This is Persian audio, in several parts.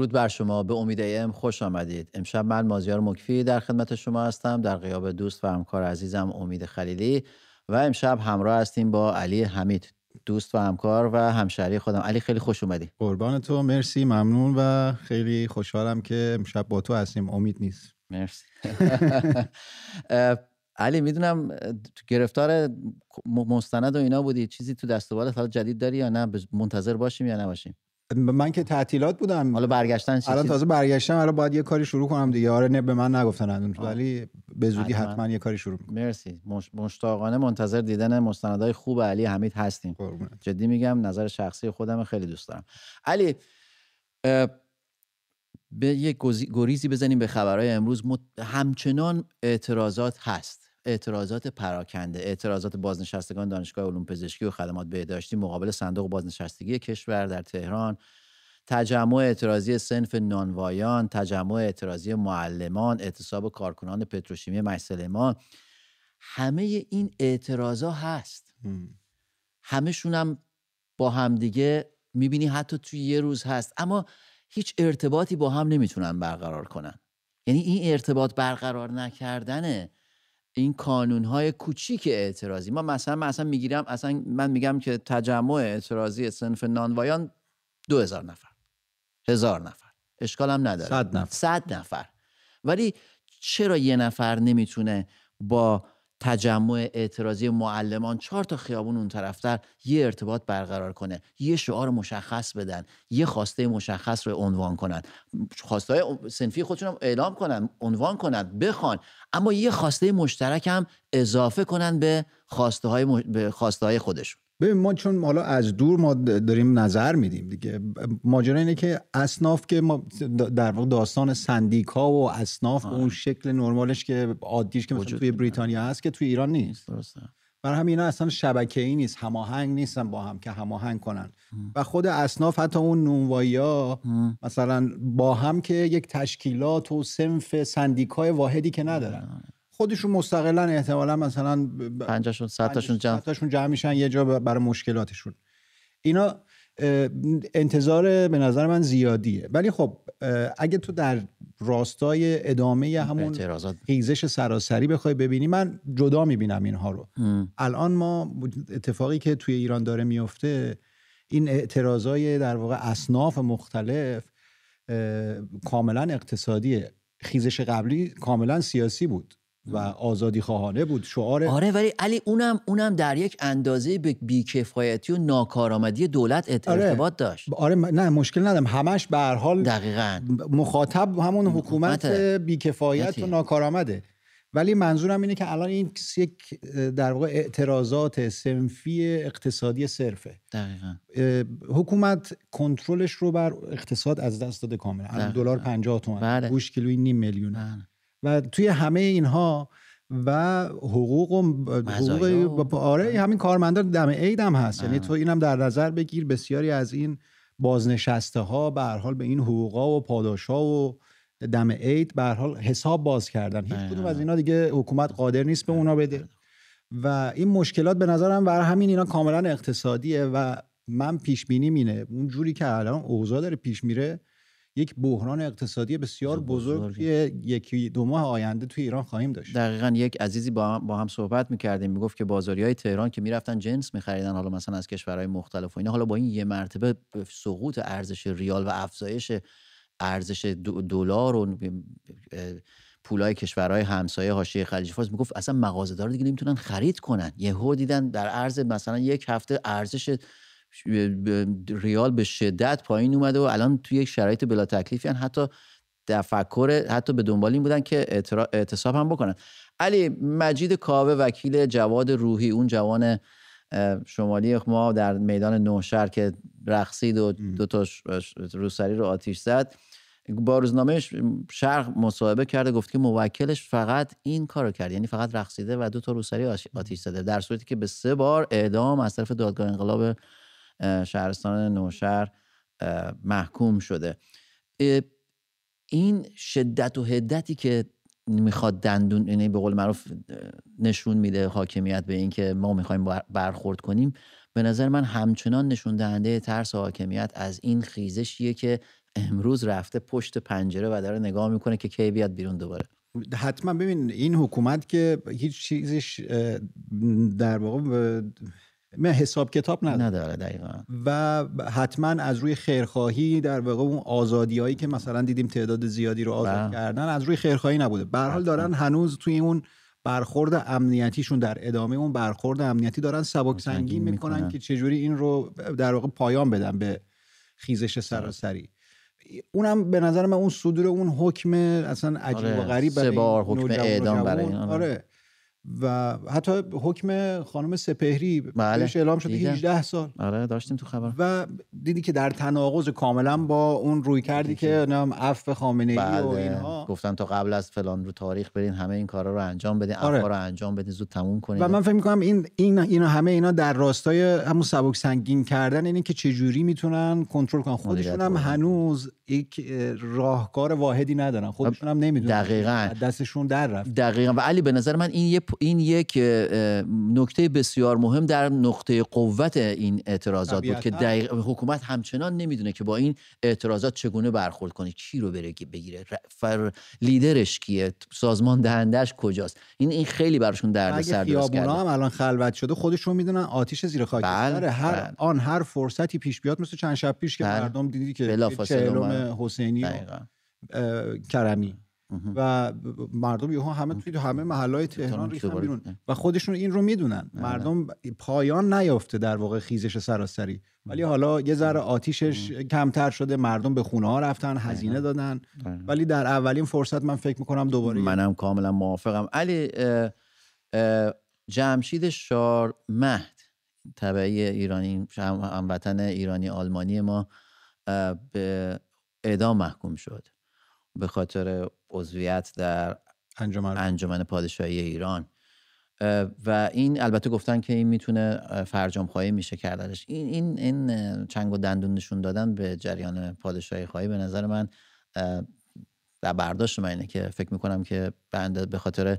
درود بر شما. به امید ام خوش آمدید. امشب من مازیار مکفی در خدمت شما هستم. در غیاب دوست و همکار عزیزم امید خلیلی و امشب همراه هستیم با علی حمید دوست و همکار و همشهری خودم. علی خیلی خوش اومدی. قربان تو. مرسی ممنون و خیلی خوشحالم که امشب با تو هستیم. امید نیست. مرسی. علی می‌دونم گرفتار مستند و اینا بودی. چیزی تو دست و حالا جدید داری یا نه؟ منتظر باشیم یا نباشیم؟ من که تعطیلات بودم. حالا برگشتن الان تازه برگشتم الان باید یه کاری شروع کنم دیگه. آره نه به من نگفتن ولی به زودی حتما. یه کاری شروع کنم مرسی. مشتاقانه منتظر دیدن مستندهای خوب علی حمید هستیم. جدی میگم نظر شخصی خودم خیلی دوست دارم. علی به یک گریزی بزنیم به خبرهای امروز. همچنان اعتراضات هست. اعتراضات پراکنده اعتراضات بازنشستگان دانشگاه علوم پزشکی و خدمات بهداشتی مقابل صندوق بازنشستگی کشور در تهران تجمع اعتراضی سنف نانوایان تجمع اعتراضی معلمان اعتصاب کارکنان پتروشیمی مجسلمان همه این اعتراضا هست. همهشون هم با همدیگه می‌بینی حتی توی یه روز هست. اما هیچ ارتباطی با هم نمی‌تونن برقرار کنن. یعنی این ارتباط برقرار نکردنه. این کانون های کوچیک اعتراضی. ما مثلا من اصلا می‌گیرم اصلا من میگم که تجمع اعتراضی سنف نانوایان دو هزار نفر. هزار نفر. اشکال هم نداره. صد نفر. صد نفر. ولی چرا یه نفر نمی‌تونه با تجمع اعتراضی معلمان چهار تا خیابون اون طرفتر یه ارتباط برقرار کنه یه شعار مشخص بدن یه خواسته مشخص رو عنوان کنن. خواسته سنفی خودشون اعلام کنن عنوان کنن بخوان. اما یه خواسته مشترک هم اضافه کنن به خواسته های, خواسته های خودشون. ببین ما چون حالا از دور ما داریم نظر میدیم دیگه. ماجرا اینه که اصناف که ما در واقع داستان سندیکا و اصناف اون شکل نرمالش که عادیش که مثلا توی بریتانیا هست که توی ایران نیست. درسته. برای همین اینا اصلا شبکه ای نیست. هماهنگ نیستن با هم که هماهنگ کنن. و خود اصناف حتی اون نونوایی ها مثلا با هم که یک تشکیلات و سنف سندیکای واحدی که ندارن. خودشون مستقلا احتمالا مثلا 50 100 تاشون جمع. تاشون جمع میشن یه جا برای مشکلاتشون. اینا انتظار به نظر من زیادیه. ولی خب اگه تو در راستای ادامه همون خیزش سراسری بخوای ببینی من جدا می‌بینم اینها رو. الان ما اتفاقی که توی ایران داره میفته این اعتراضای در واقع اصناف مختلف کاملا اقتصادیه. خیزش قبلی کاملا سیاسی بود. و آزادی خواهانه بود. شعار آره ولی علی اونم اونم در یک اندازه به بیکفایتی و ناکارآمدی دولت آره. ارتباط داشت. آره نه مشکل ندارم. همش به هر حال دقیقاً. مخاطب همون حکومت بیکفایت و ناکارآمده. ولی منظورم اینه که الان این یک در واقع اعتراضات سنفی اقتصادی صرفه. دقیقا. حکومت کنترلش رو بر اقتصاد از دست داده کاملا. دلار 50 تومن. بله. گوش کیلویی نیم میلیون بله. و توی همه اینها و حقوق و حقوق آره همین کارمندان دم عید هم هست. یعنی تو اینم در نظر بگیر بسیاری از این بازنشسته ها به حال به این حقوقا و پاداشا و دم عید به حال حساب باز کردن. هیچ کدوم از اینا دیگه حکومت قادر نیست به اونا بده. و این مشکلات به نظرم برای همین اینا کاملا اقتصادیه و من پیش بینی مینه اون جوری که الان اوضاع داره پیش میره یک بحران اقتصادی بسیار بزرگ یکی دو ماه آینده توی ایران خواهیم داشت. دقیقا یک عزیزی با هم, با هم صحبت می‌کردیم می‌گفت که بازاری های تهران که می‌رفتن جنس میخریدن حالا مثلا از کشورهای مختلف و اینا حالا با این یه مرتبه سقوط ارزش ریال و افزایش ارزش دلار و پولای کشورهای همسایه حاشیه خلیج فارس می‌گفت اصلا مغازه‌دار دیگه نمی‌تونن خرید کنن. یهو دیدن در عرض مثلا یک هفته ارزش ریال به شدت پایین اومده و الان توی یک شرایط بلا تکلیفی هن. حتی تفکر حتی به دنبال این بودن که اعتصاب هم بکنن. علی مجید کاوه وکیل جواد روحی اون جوان شمالی ما در میدان نوشهر که رقصید و دو تا روسری رو آتیش زد. با روزنامه شرق مصاحبه کرده گفت که موکلش فقط این کارو کرد. یعنی فقط رقصیده و دو تا روسری آتیش زده. در صورتی که به سه بار اعدام از طرف دادگاه انقلاب شهرستان نوشهر محکوم شده. این شدت و هدتی که می‌خواد دندون یعنی به قول معروف نشون میده حاکمیت به اینکه ما می‌خوایم برخورد کنیم به نظر من همچنان نشون دهنده ترس حاکمیت از این خیزشیه که امروز رفته پشت پنجره و داره نگاه می‌کنه که کی بیاد بیرون دوباره. حتما ببین این حکومت که هیچ چیزش در واقع حساب کتاب نداره نداره دقیقا. و حتما از روی خیرخواهی در واقع اون آزادی هایی که مثلا دیدیم تعداد زیادی رو آزاد بله. کردن از روی خیرخواهی نبوده. به حال دارن هنوز توی اون برخورد امنیتیشون در ادامه اون برخورد امنیتی دارن سبک سنگین می‌کنن که چجوری این رو در واقع پایان بدن به خیزش سراسری. اونم به نظر من اون صدور اون حکم اصلا عجیب آره. و غریب سه بار حکم اعدام برای این آره. و حتی حکم خانم سپهری بله. بهش اعلام شده 18 سال. آره داشتیم تو خبر و دیدی که در تناقض کاملا با اون روی کردی که نام عفو خامنه ای بله. و اینها. گفتن تا قبل از فلان رو تاریخ برین همه این کارا رو انجام بدین آره. رو انجام بدین زود تموم کنین. و من فکر می‌کنم این این اینا همه اینا در راستای همون سبک سنگین کردن اینه که چه جوری می‌تونن کنترل کنن. خودشون هم هنوز یک راهکار واحدی ندارن. خودشون هم نمی‌دونن. دقیقاً. دستشون در رفت دقیقاً. و علی به نظر من این یه این یک نکته بسیار مهم در نقطه قوت این اعتراضات بود که دقیق حکومت همچنان نمی‌دونه که با این اعتراضات چگونه برخورد کنه کی رو بره بگیره فر لیدرش کیه سازمان دهندش کجاست؟ این این خیلی براشون درد سر درست کرده. هم الان خلوت شده خودشون می‌دونن آتیش زیر خاک بله، هر بله. آن هر فرصتی پیش بیاد مثل چند شب پیش که بله. مردم دیدی که چهلم حسینی کرمی. و مردم یهو همه توی همه محلهای تهران ریختن بیرون. و خودشون این رو می‌دونن. آره. مردم پایان نیافته در واقع خیزش سراسری. ولی حالا یه ذره آتیشش کمتر شده مردم به خونه ها رفتن هزینه دادن. ولی در اولین فرصت من فکر می‌کنم دوباره منم کاملا موافقم. علی جمشید شار مهد طبعی ایرانی هموطن ایرانی آلمانی ما به اعدام محکوم شد. به خاطر عضویت در انجمن, انجمن پادشاهی ایران. و این البته گفتن که این می‌تونه فرجام خواهی میشه کردنش. این این این چنگ و دندون نشون دادن به جریان پادشاهی خواهی به نظر من در برداشت من اینه که فکر می‌کنم که به خاطر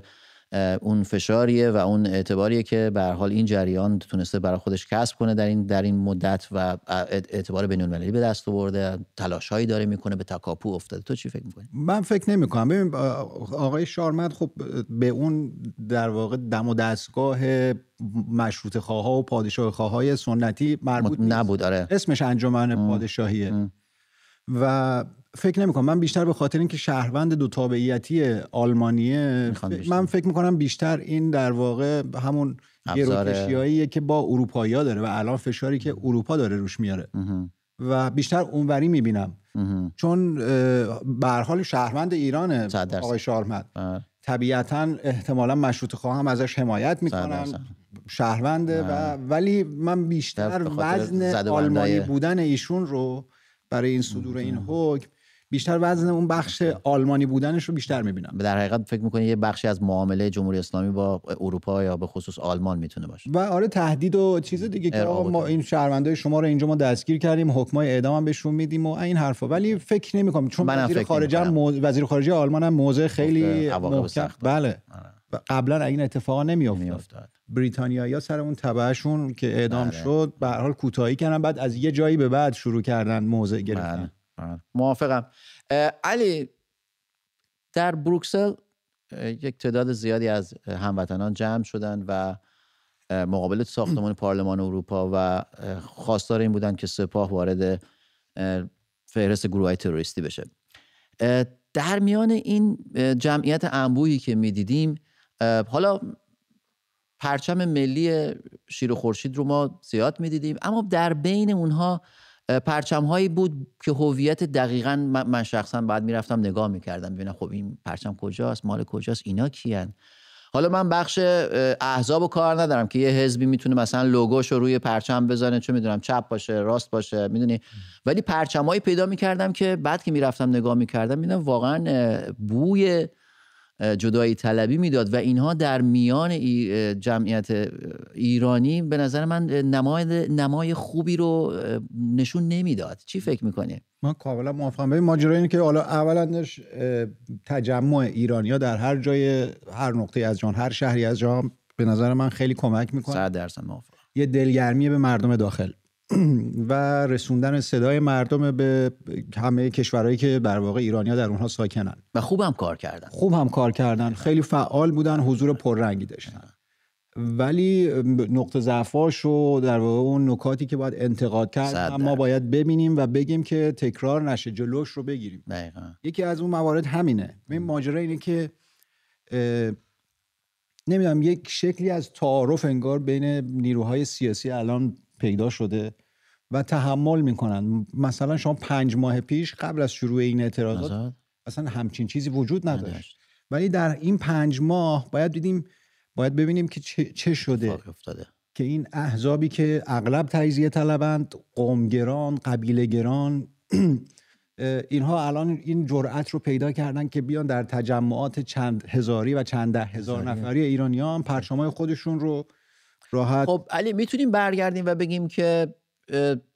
اون فشاریه و اون اعتباریه که به حال این جریان تونسته برای خودش کسب کنه در این در این مدت و اعتبار بین المللی به دست آورده. تلاشهایی داره می‌کنه به تکاپو افتاده. تو چی فکر می‌کنی؟ من فکر نمی‌کنم. ببین آقای شارمد خب به اون در واقع دم و دستگاه مشروط خواه و پادشاه خواه سنتی مربوط نبود آره. اسمش انجمن پادشاهیه. و فکر نمی کنم من بیشتر به خاطر اینکه شهروند دو تابعیتی آلمانیه من فکر می‌کنم بیشتر این در واقع همون گروکشیاییه که با اروپایی داره و الان فشاری که اروپا داره روش میاره. و بیشتر اونوری می‌بینم. چون به حال شهروند ایرانه آقای شارمد بله. طبیعتا احتمالا مشروط خواهم ازش حمایت می‌کنن. شهرونده و بله. ولی من بیشتر وزن آلمانی بودن ایشون رو برای این صدور این حکم بیشتر وزن اون بخش آلمانی بودنش رو بیشتر می‌بینم. در حقیقت فکر می‌کنی یه بخشی از معامله جمهوری اسلامی با اروپا یا به خصوص آلمان می‌تونه باشه؟ و آره تهدید و چیز دیگه که ما این شهروندای شما رو اینجا ما دستگیر کردیم حکمای اعدام هم بهشون میدیم و این حرفا. ولی فکر نمی‌کنم چون وزیر خارجه وزیر خارجه آلمان هم موضع خیلی محکم بله. آره. قبلا این اتفاقا نمیافتاد. بریتانیایی سر اون تبعشون که اعدام بله. شد به حال کوتاهی کردن بعد از یه جایی به بعد شروع کردن موضع گرفتن. بله. موافقم. علی در بروکسل یک تعداد زیادی از هموطنان جمع شدن و مقابل ساختمان پارلمان اروپا و خواستار این بودن که سپاه وارد فهرست گروه های تروریستی بشه. در میان این جمعیت انبوهی که می‌دیدیم حالا پرچم ملی شیر و خورشید رو ما زیاد می‌دیدیم اما در بین اونها پرچم هایی بود که هویت دقیقا من شخصا بعد می‌رفتم نگاه می‌کردم ببینم خب این پرچم کجاست مال کجاست اینا کیان؟ حالا من بخش احزاب و کار ندارم که یه حزبی می‌تونه مثلا لوگوش رو روی پرچم بزنه چه می‌دونم چپ باشه راست باشه می‌دونی؟ ولی پرچمایی پیدا می‌کردم که بعد که می‌رفتم نگاه می‌کردم می‌دونم واقعا بوی جدایی طلبی می‌داد و اینها در میان جمعیت ایرانی به نظر من نمای نمای خوبی رو نشون نمی‌داد. چی فکر می‌کنی؟ من کاملا موافقم. ببین ماجرا اینه که حالا اولندش تجمع ایرانیا در هر جای هر نقطه از جهان هر شهری از جهان به نظر من خیلی کمک می‌کنه. 100 درصد موافقم. یه دلگرمی به مردم داخل. و رسوندن صدای مردم به همه کشورهایی که در واقع ایرانیا در اونها ساکنن. و خوب هم کار کردن. خوب هم کار کردن. خیلی فعال بودن حضور پررنگی داشتن. ولی نقطه ضعفاش و در واقع اون نکاتی که باید انتقاد کرد ما باید ببینیم و بگیم که تکرار نشه جلوش رو بگیریم. دقیقا. یکی از اون موارد همینه. این ماجرا اینه که نمی‌دونم یک شکلی از تعارف انگار بین نیروهای سیاسی الان پیدا شده. و تحمل می‌کنن. مثلا شما پنج ماه پیش قبل از شروع این اعتراضات اصلا همچین چیزی وجود نداشت. ولی در این پنج ماه باید دیدیم باید ببینیم که چه, شده. که این احزابی که اغلب تجزیه طلبند قومگران قبیلهگران اینها الان این جرأت رو پیدا کردن که بیان در تجمعات چند هزاری و چند ده هزار نفری ایرانیان پرچمای خودشون رو راحت خب علی می‌تونیم برگردیم و بگیم که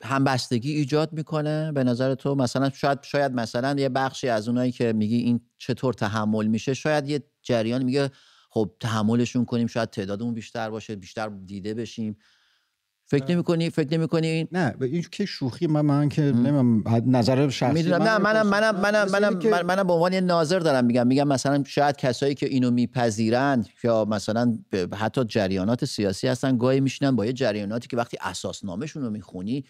همبستگی ایجاد می‌کنه. به نظر تو مثلا شاید شاید مثلا یه بخشی از اونایی که میگی این چطور تحمل میشه شاید یه جریان میگه خب تحملشون کنیم شاید تعدادمون بیشتر باشه بیشتر دیده بشیم. فکر نمی کنی فکر نمی کنی نه این که شوخی من من که نظر شخصی می‌دونم. نه منم منم منم منم منم به عنوان یه ناظر دارم میگم. میگم مثلا شاید کسایی که اینو میپذیرند یا مثلا حتی جریانات سیاسی هستن گاهی میشینن با یه جریاناتی که وقتی اساسنامهشون رو می‌خونی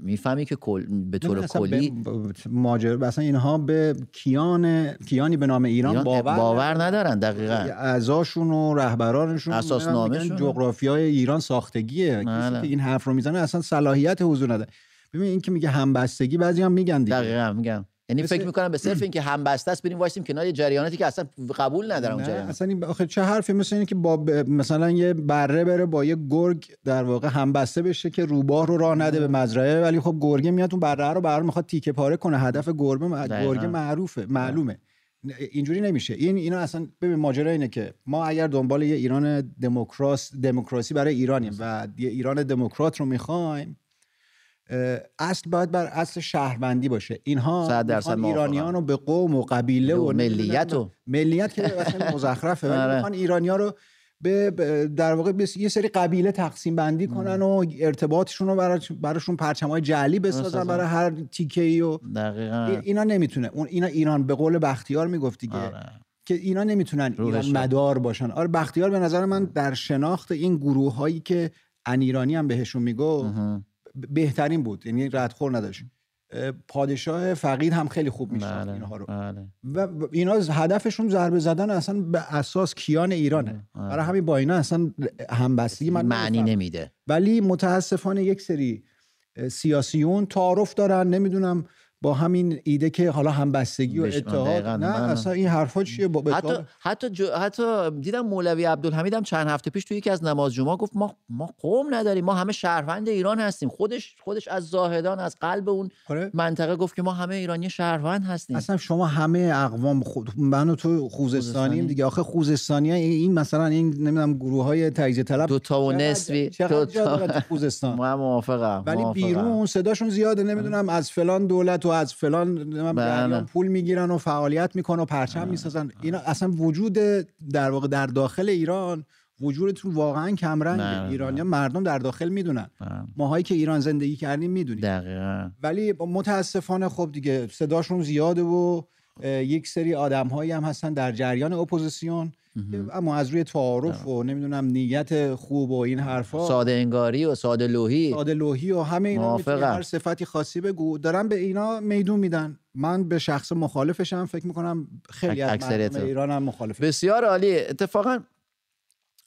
می‌فهمی که کل... به طور کلی ماجر اصلا اینها به کیان کیانی به نام ایران, ایران باور, باور ندارن. دقیقا. اعضاشون و رهبرانشون اساس نامشون جغرافیای ایران ساختگیه. کسی بله. که این حرف رو می‌زنه اصلا صلاحیت حضور نداره. ببین این که میگه همبستگی بعضی هم میگن دیگه. دقیقا میگن یعنی فکر می‌کنم به صرف اینکه هم بسته است بریم وایسیم کنار جریاناتی که اصلا قبول ندارن اون جریان. اصلا این آخه چه حرفی؟ مثل اینه که با مثلا یه بره بره با یه گرگ در واقع هم بسته بشه که روباه رو راه نده به مزرعه ولی خب گرگه میاد اون بره رو بر می‌خواد تیکه پاره کنه. هدف گربه گرگه معروفه معلومه. اینجوری نمیشه. این اینا اصلا ببین ماجرا اینه که ما اگر دنبال یه ایران دموکراس دموکراسی برای ایرانیم و یه ایران دموکرات رو می‌خوایم اصل باید بر اصل شهروندی باشه. اینها ایرانیان رو به قوم و قبیله و ملیت و ملیت که اصلا مزخرفه. آره. می‌خوان ایرانی ها رو به در واقع یه سری قبیله تقسیم بندی کنن و ارتباطشون رو براشون پرچم های جعلی بسازن برای هر تیکه ای و دقیقا. اینا نمی‌تونه. اون اینا ایران به قول بختیار می‌گفت دیگه. آره. که اینا نمی‌تونن ایران مدار باشن. آره بختیار به نظر من در شناخت این گروه هایی که ان ایرانی هم بهشون می‌گفت بهترین بود. یعنی ردخور نداشت پادشاه فقید هم خیلی خوب میشه بله، اینها رو. بله. و اینا هدفشون ضربه زدن اصلا به اساس کیان ایرانه. بله. برای همین با اینا اصلا همبستگی من معنی نمیده. ولی متاسفانه یک سری سیاسیون تعارف دارن. نمی‌دونم با همین ایده که حالا همبستگی و اتحاد نه اصلا این حرفا چیه؟ با حتی حتی, حتی دیدم مولوی عبدالحمید هم چند هفته پیش توی یکی از نماز جمعه گفت ما ما قوم نداریم ما همه شهروند ایران هستیم. خودش خودش از زاهدان از قلب اون آره. منطقه گفت که ما همه ایرانی شهروند هستیم. اصلا شما همه اقوام خود من و تو خوزستانیم دیگه. آخه خوزستانی این مثلا این نمی‌دونم گروه های تجزیه طلب دو تا و نصفی. دو تا. خوزستان. ما موافقم ولی بیرون صداشون زیاده نمی‌دونم از فلان دولت از فلان بله. پول می‌گیرن و فعالیت می‌کنن و پرچم بله. می‌سازن. اینا اصلا وجود در واقع در داخل ایران وجودتون واقعا کمرنگ بله، ایرانی مردم در داخل می‌دونن. ماهایی که ایران زندگی کردیم می‌دونیم. ولی متاسفانه خب دیگه صداشون زیاده و یک سری آدم هایی هم هستن در جریان اپوزیسیون. اما از روی تعارف و نمی‌دونم نیت خوب و این حرفا. ساده انگاری و ساده لوحی. ساده لوحی و همه اینا هر صفتی خاصی بگو. دارن به اینا میدون میدن. من به شخص مخالفشم فکر می‌کنم خیلی از ایران هم مخالف بسیار عالی. اتفاقا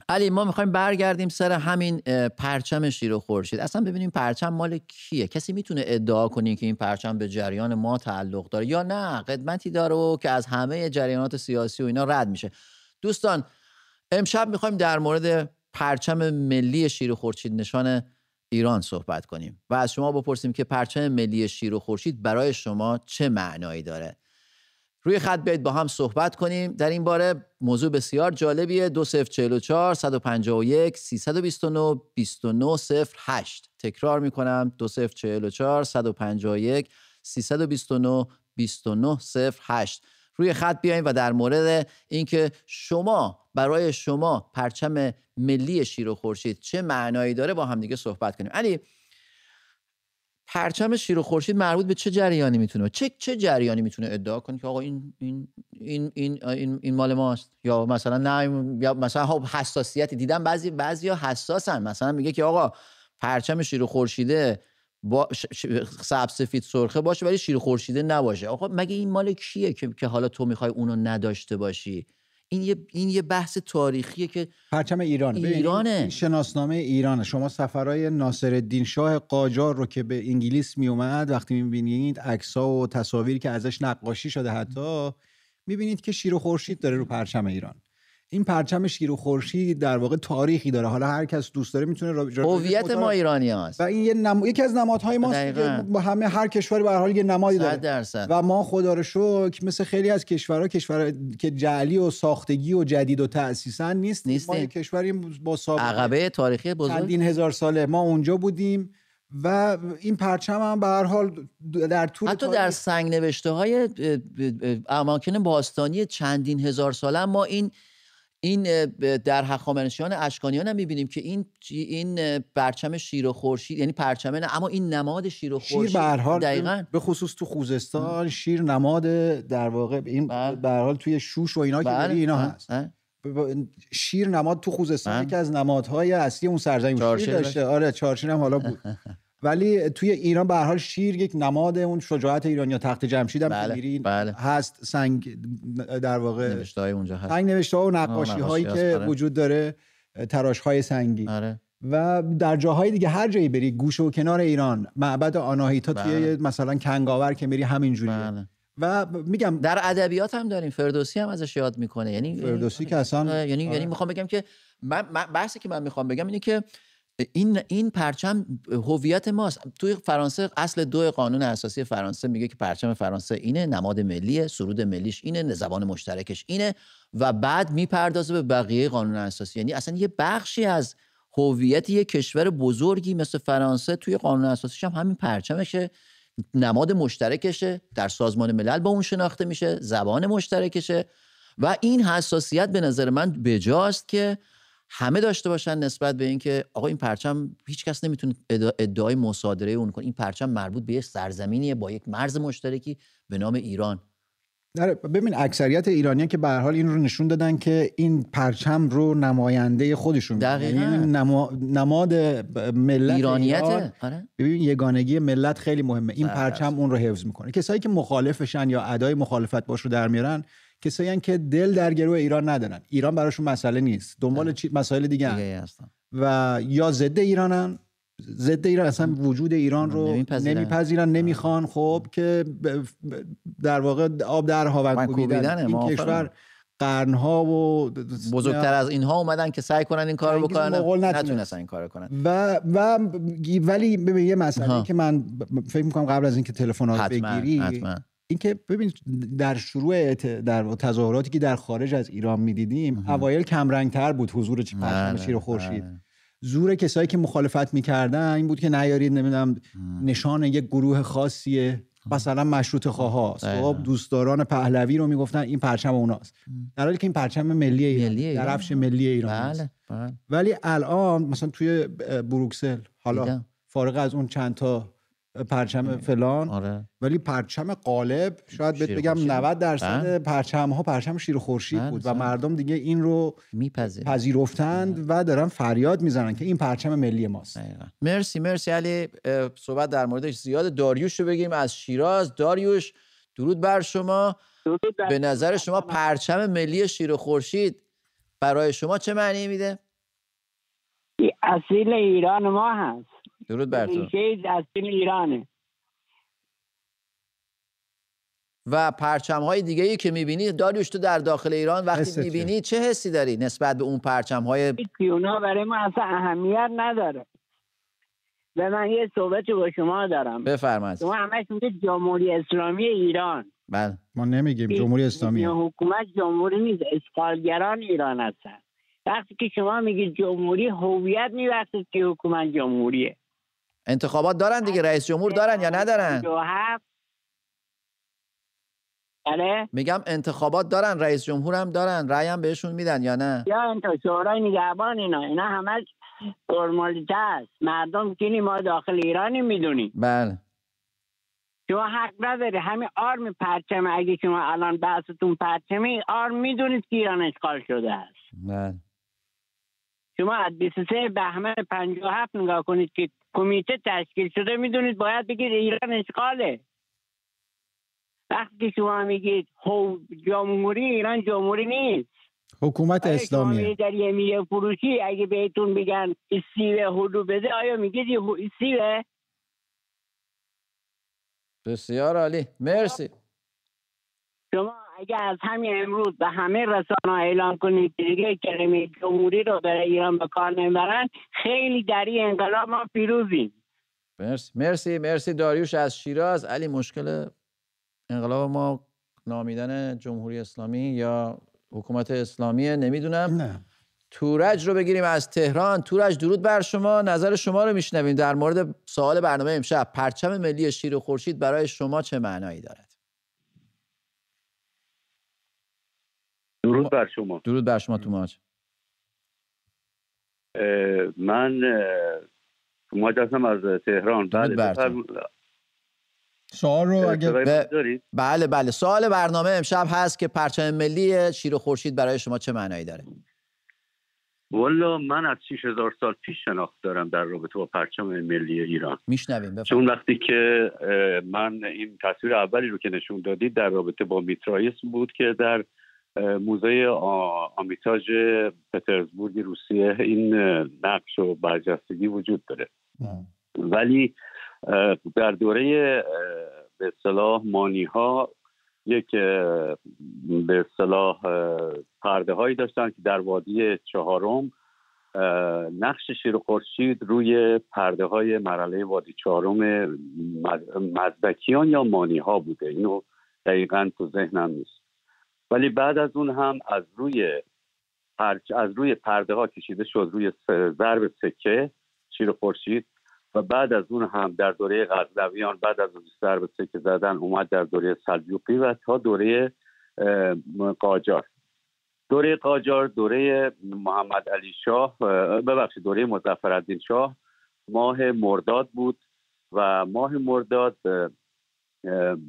علی ما می‌خوایم برگردیم سر همین پرچم شیر و خورشید. اصلا ببینیم پرچم مال کیه؟ کسی می‌تونه ادعا کنه که این پرچم به جریان ما تعلق داره یا نه؟ قدمتی داره و که از همه جریانات سیاسی و اینا رد میشه. دوستان امشب می‌خوایم در مورد پرچم ملی شیر و خورشید نشان ایران صحبت کنیم و از شما بپرسیم که پرچم ملی شیر و خورشید برای شما چه معنایی داره. روی خط بیاید با هم صحبت کنیم. در این باره موضوع بسیار جالبیه. 2044 151 329 2908 تکرار می‌کنم. 2044 151 329 2908 روی خط بیاین و در مورد اینکه شما برای شما پرچم ملی شیر و خورشید چه معنایی داره با همدیگه صحبت کنیم. علی پرچم شیر و خورشید مربوط به چه جریانی می‌تونه؟ چه چه جریانی می‌تونه ادعا کنه که آقا این این این این این, این مال ماست؟ یا مثلا نه یا مثلا خب حساسیتی دیدم بعضی بعضیا حساسن. مثلا میگه که آقا پرچم شیر و خورشیده با سبز سفید سرخه باشه ولی شیر خورشیده نباشه. آقا مگه این مال کیه که, که حالا تو می‌خوای اونو نداشته باشی؟ این یه این یه بحث تاریخیه که پرچم ایران. ایرانه. شناسنامه ایرانه. شما سفرهای ناصرالدین شاه قاجار رو که به انگلیس می اومد وقتی می‌بینید عکس‌ها و تصاویری که ازش نقاشی شده حتی می‌بینید که شیر و خورشید داره رو پرچم ایران. این پرچم شیر و خورشید در واقع تاریخی داره. حالا هر کس دوست داره می‌تونه هویت ما ایرانی هست و این یه نم... یکی از نمادهای ماست با همه هر کشوری به هر حال یه نمادی داره. درصد. و ما خدا رو شکر مثل خیلی از کشورها کشور که جعلی و ساختگی و جدید و تأسیسن نیست نیست ما کشوری با سابقه. عقبه تاریخی بزرگ. چندین هزار ساله ما اونجا بودیم و این پرچم هم به هر حال در طول حتی در سنگ نوشته های اماکن باستانی چندین هزار ساله ما این این در هخامنشیان اشکانیان هم می‌بینیم که این این پرچم شیر و خورشید یعنی پرچم نه اما این نماد شیر و خورشید شیر به حال دقیقاً. به خصوص تو خوزستان شیر نماد در واقع این بله. به حال توی شوش و اینا که بله. اینا هست. شیر نماد تو خوزستان. یکی از نمادهای اصلی اون سرزمین. شیر داشته. آره چارشیر هم حالا بود. ولی توی ایران به حال شیر یک نماد اون شجاعت ایران یا تخت جمشید هم بله. بله. هست سنگ در واقع نوشته های اونجا هست سنگ نوشته ها و نقاشی هایی که آره. وجود داره تراش های سنگی آره. و در جاهای دیگه هر جایی بری گوشه و کنار ایران معبد آناهیتا بله. توی مثلا کنگاور که میری همینجوریه بله. و میگم در ادبیات هم داریم فردوسی هم ازش یاد می‌کنه یعنی فردوسی که اصلا یعنی یعنی می‌خوام بگم که من بحثی که من می‌خوام بگم اینه که این این پرچم هویت ماست. توی فرانسه اصل دو قانون اساسی فرانسه میگه که پرچم فرانسه اینه نماد ملیه سرود ملیش اینه زبان مشترکش اینه و بعد می‌پردازه به بقیه قانون اساسی. یعنی اصلا یه بخشی از هویت یه کشور بزرگی مثل فرانسه توی قانون اساسیش هم همین پرچمشه. نماد مشترکشه در سازمان ملل با اون شناخته میشه زبان مشترکشه و این حساسیت به نظر من بجاست که همه داشته باشن نسبت به اینکه آقا این پرچم هیچ کس نمی‌تونه ادعای مصادره اون کنه. این پرچم مربوط به یه سرزمینیه با یک مرز مشترکی به نام ایران. آره ببین اکثریت ایرانیان که به حال این رو نشون دادن که این پرچم رو نماینده خودشون دقیقاً. یعنی نما... نماد ملت ایرانیت آره. ببین یگانگی ملت خیلی مهمه. این بله، پرچم اون رو حفظ می‌کنه. کسایی که مخالفشن یا ادای مخالفت باش رو در میارن کسایی که دل در گروه ایران ندارن. ایران براشون مسئله نیست. دنبال چی مسائل دیگه, دیگه و یا ضد ایرانن. ضد ایران اصلا وجود ایران رو نمیپذیرن. نمی‌خوان. خب که در واقع آب در هاون کوبیدن. این کشور قرنها و بزرگتر از اینها اومدن که سعی کنن این کارو بکنن. نتونستن این کارو کنن. و و ولی یه مسئله که من فکر می‌کنم قبل از اینکه تلفنات بگیری حتما. اینکه ببین در شروع در تظاهراتی که در خارج از ایران می‌دیدیم اوایل کمرنگتر بود. حضور پرچم بله، شیر و خورشید. بله. زور کسایی که مخالفت می‌کردن این بود که نیارید نمی‌دونم نشان یک گروه خاصیه. مثلا مشروط خواهاست. خب دوستداران پهلوی رو می‌گفتن این پرچم اوناست. در حالی که این پرچم ملی ایران درفش ملی ایران بله. بله. ولی الان مثلا توی بروکسل حالا فارغ از اون چند تا پرچم فلان. آره. ولی پرچم قالب شاید بهت بگم 90 درصد بله. پرچم ها پرچم شیر خورشید بله، بود و مردم دیگه این رو پذیرفتند و دارن فریاد می‌زنن که این پرچم ملی ماست. مرسی مرسی علی. صحبت در موردش زیاد داریوش رو بگیم از شیراز. داریوش درود بر شما. به نظر شما. پرچم ملی شیر خورشید برای شما چه معنی میده؟ اصیل ایران ما هست. درود بر تو. اصیل ایرانه. و پرچم های دیگه ای که می‌بینی داریوش تو در داخل ایران وقتی می‌بینی چه حسی داری نسبت به اون پرچم های اونا برای ما اصلا اهمیت نداره. و من یه صحبتی با شما دارم. بفرمایید. شما همش میگه جمهوری اسلامی ایران. بله. ما نمیگیم جمهوری اسلامی حکومت جمهوری نیست اشغالگران ایران هستن. وقتی که شما میگید جمهوری هویت میبخشید که حکومت جمهوریه. انتخابات دارن دیگه رئیس جمهور دارن یا ندارن؟ بله. میگم انتخابات دارن رئیس جمهور هم دارن رأی هم بهشون میدن یا نه؟ یا انتخابات نگهبان اینا. اینا همه فرمالیته است. مردم که ما داخل ایرانی می‌دونیم. بله. شما حق نداری. همین آرم پرچم اگه شما الان بحثتون پرچمی آرم می‌دونید که ایران اشغال شده است. بله. شما از 23 بهمن 57 نگاه کنید که کمیته تشکیل شده می‌دونید باید بگید ایران اشغاله. وقتی شما میگید جمهوری ایران جمهوری نیست. حکومت اسلامی در یه فروشی اگه بهتون بگن استیوه هلو بده آیا میگید یه استیوه بسیار عالی. مرسی. شما اگر از همین امروز به همه رسانه اعلام کنید که دیگه کلمه جمهوری رو برای ایران به کار نمی‌برن خیلی در این انقلاب ما پیروزیم. مرسی. مرسی. مرسی داریوش از شیراز. علی مشکل انقلاب ما نامیدن جمهوری اسلامی یا حکومت اسلامیه؟ نمی‌دونم. نه. تورج رو بگیریم از تهران. تورج درود بر شما. نظر شما رو میشنویم. در مورد سوال برنامه امشب پرچم ملی شیر و خورشید برای شما چه معنایی دارد؟ درود بر شما. درود بر شما توماج من توماج هستم از تهران. بله سوال رو اگر بله بله. سوال برنامه امشب هست که پرچم ملی شیر و خورشید برای شما چه معنایی داره؟ والا من از 6000 سال پیش شناخت دارم در رابطه با پرچم ملی ایران. میشنویم چون وقتی که من این تصویر اولی رو که نشون دادید در رابطه با میترایس بود که در موزه آمیتاژ پترزبورگ روسیه این نقش و برجستگی وجود داره. ولی در دوره به اصطلاح مانی ها یک به اصطلاح پرده هایی داشتن که در وادی چهارم نقش شیر خورشید روی پرده های مرحله وادی چهارم مزدکیان یا مانی ها بوده. اینو دقیقا تو ذهنم نیست. ولی بعد از اون هم از روی از روی پرده ها کشیده شد روی ضرب سکه شیر خورشید و بعد از اون هم در دوره غزلویان بعد از اون ضرب سکه زدن اومد در دوره سلجوقی و تا دوره قاجار. دوره قاجار دوره محمد علی شاه ببخشید دوره مظفر شاه ماه مرداد بود و ماه مرداد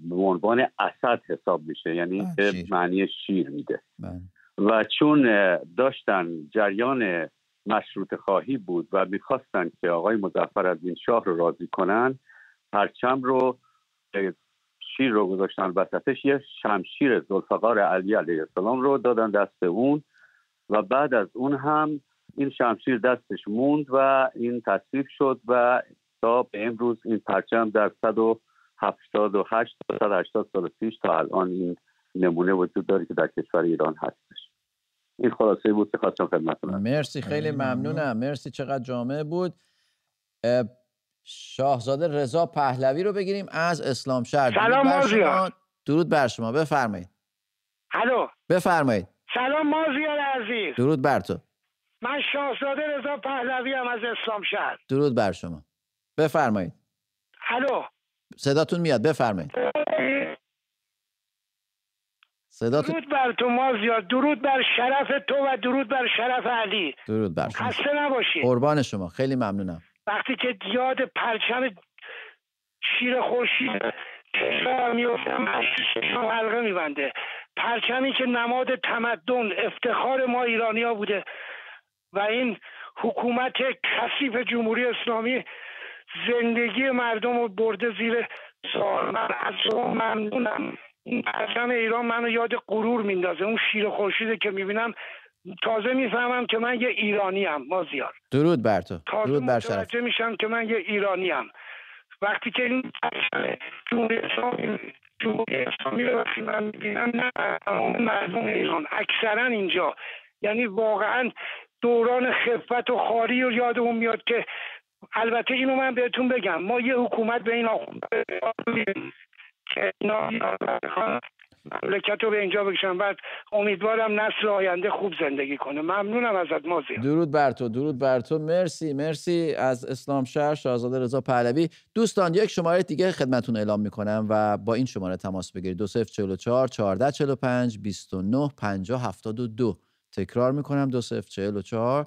به عنوان اسد حساب میشه یعنی به معنی شیر میده بله. و چون داشتن جریان مشروط خواهی بود و می‌خواستن که آقای مزفر از این شاه رو راضی کنن پرچم رو شیر رو گذاشتن وسطش یه شمشیر زلفقار علی علیه السلام رو دادن دست اون و بعد از اون هم این شمشیر دستش موند و این تصویب شد و تا به امروز این پرچم در 178 تا 180 سال پیش تا الان این نمونه وجود داره که در کشور ایران هستش. این خلاصه بود که خواستم خدمتتون مرسی خیلی ممنونم. مرسی چقدر جامعه بود. شاهزاده رضا پهلوی رو بگیریم از اسلام شهر. سلام مازیار. درود بر شما. بفرمایید. الو. بفرمایید. سلام مازیار عزیز. درود بر تو. من شاهزاده رضا پهلوی هم از اسلام شهر. درود بر شما. بفرمایید. الو. صداتون میاد بفرمایید. صداتون درود بر تو مازیار درود بر شرف تو و درود بر شرف علی. درود بر شما. خسته نباشید. قربان شما خیلی ممنونم. وقتی که یاد پرچم شیر خورشید میفتم حلقه میبنده. پرچمی که نماد تمدن افتخار ما ایرانی ها بوده و این حکومت کثیف جمهوری اسلامی زندگی مردم رو برده زیر سوال. من از شما ممنونم. این پرچم ایران منو یاد غرور میندازه. اون شیر خورشیده که می‌بینم تازه می‌فهمم که من یه ایرانی هم مازیار درود بر تو. درود بر شرف. میشم که من یه ایرانی هم وقتی که این جمهوری اسلامی جمهوری اسلامی رو وقتی من می‌بینم نه مردم ایران. اکثرا اینجا. یعنی واقعا دوران خفت و خاری رو یادمون میاد که البته اینو من بهتون بگم. ما یه حکومت به این مملکت رو به اینجا بکشن. بعد امیدوارم نسل آینده خوب زندگی کنه. ممنونم ازت مازی درود بر تو درود بر تو. مرسی مرسی از اسلام شهر شاهزاده رضا پهلوی. دوستان یک شماره دیگه خدمتون اعلام می‌کنم و با این شماره تماس بگیرید. 2044 1445 29 50 72 تکرار می‌کنم. 2044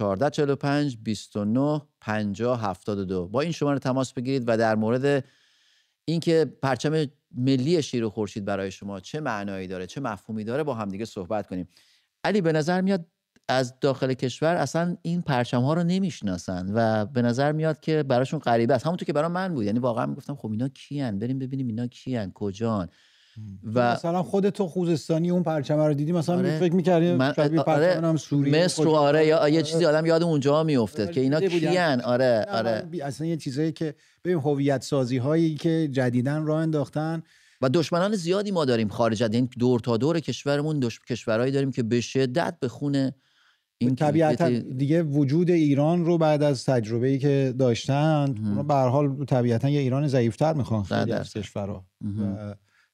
1445 29 50 72 با این شماره تماس بگیرید و در مورد اینکه پرچم ملی شیر و خورشید برای شما چه معنایی داره چه مفهومی داره با همدیگه صحبت کنیم. علی به نظر میاد از داخل کشور اصلا این پرچم ها رو نمی‌شناسن و به نظر میاد که براشون غریبه است. همونطور که برای من بود. یعنی واقعا می‌گفتم خب اینا کیان بریم ببینیم اینا کیان کجان؟ و مثلا خود تو خوزستانی اون پرچم رو دیدی مثلا آره. فکر می‌کردی من آره هم سوریه مصر آره یا یه چیزی آدم یاد اونجا میافتاد که اینا کیان؟ آره آره. اصلا یه چیزایی که ببین هویت سازی هایی که جدیدن راه انداختن و دشمنان زیادی ما داریم خارج از این دور تا دور کشورمون دش... کشورهایی داریم که به شدت به خونه این طبیعتا دیگه وجود ایران رو بعد از تجربه ای که داشتن به هر حال طبیعتا یه ایران ضعیفتر می‌خوان خیلی از کشورها.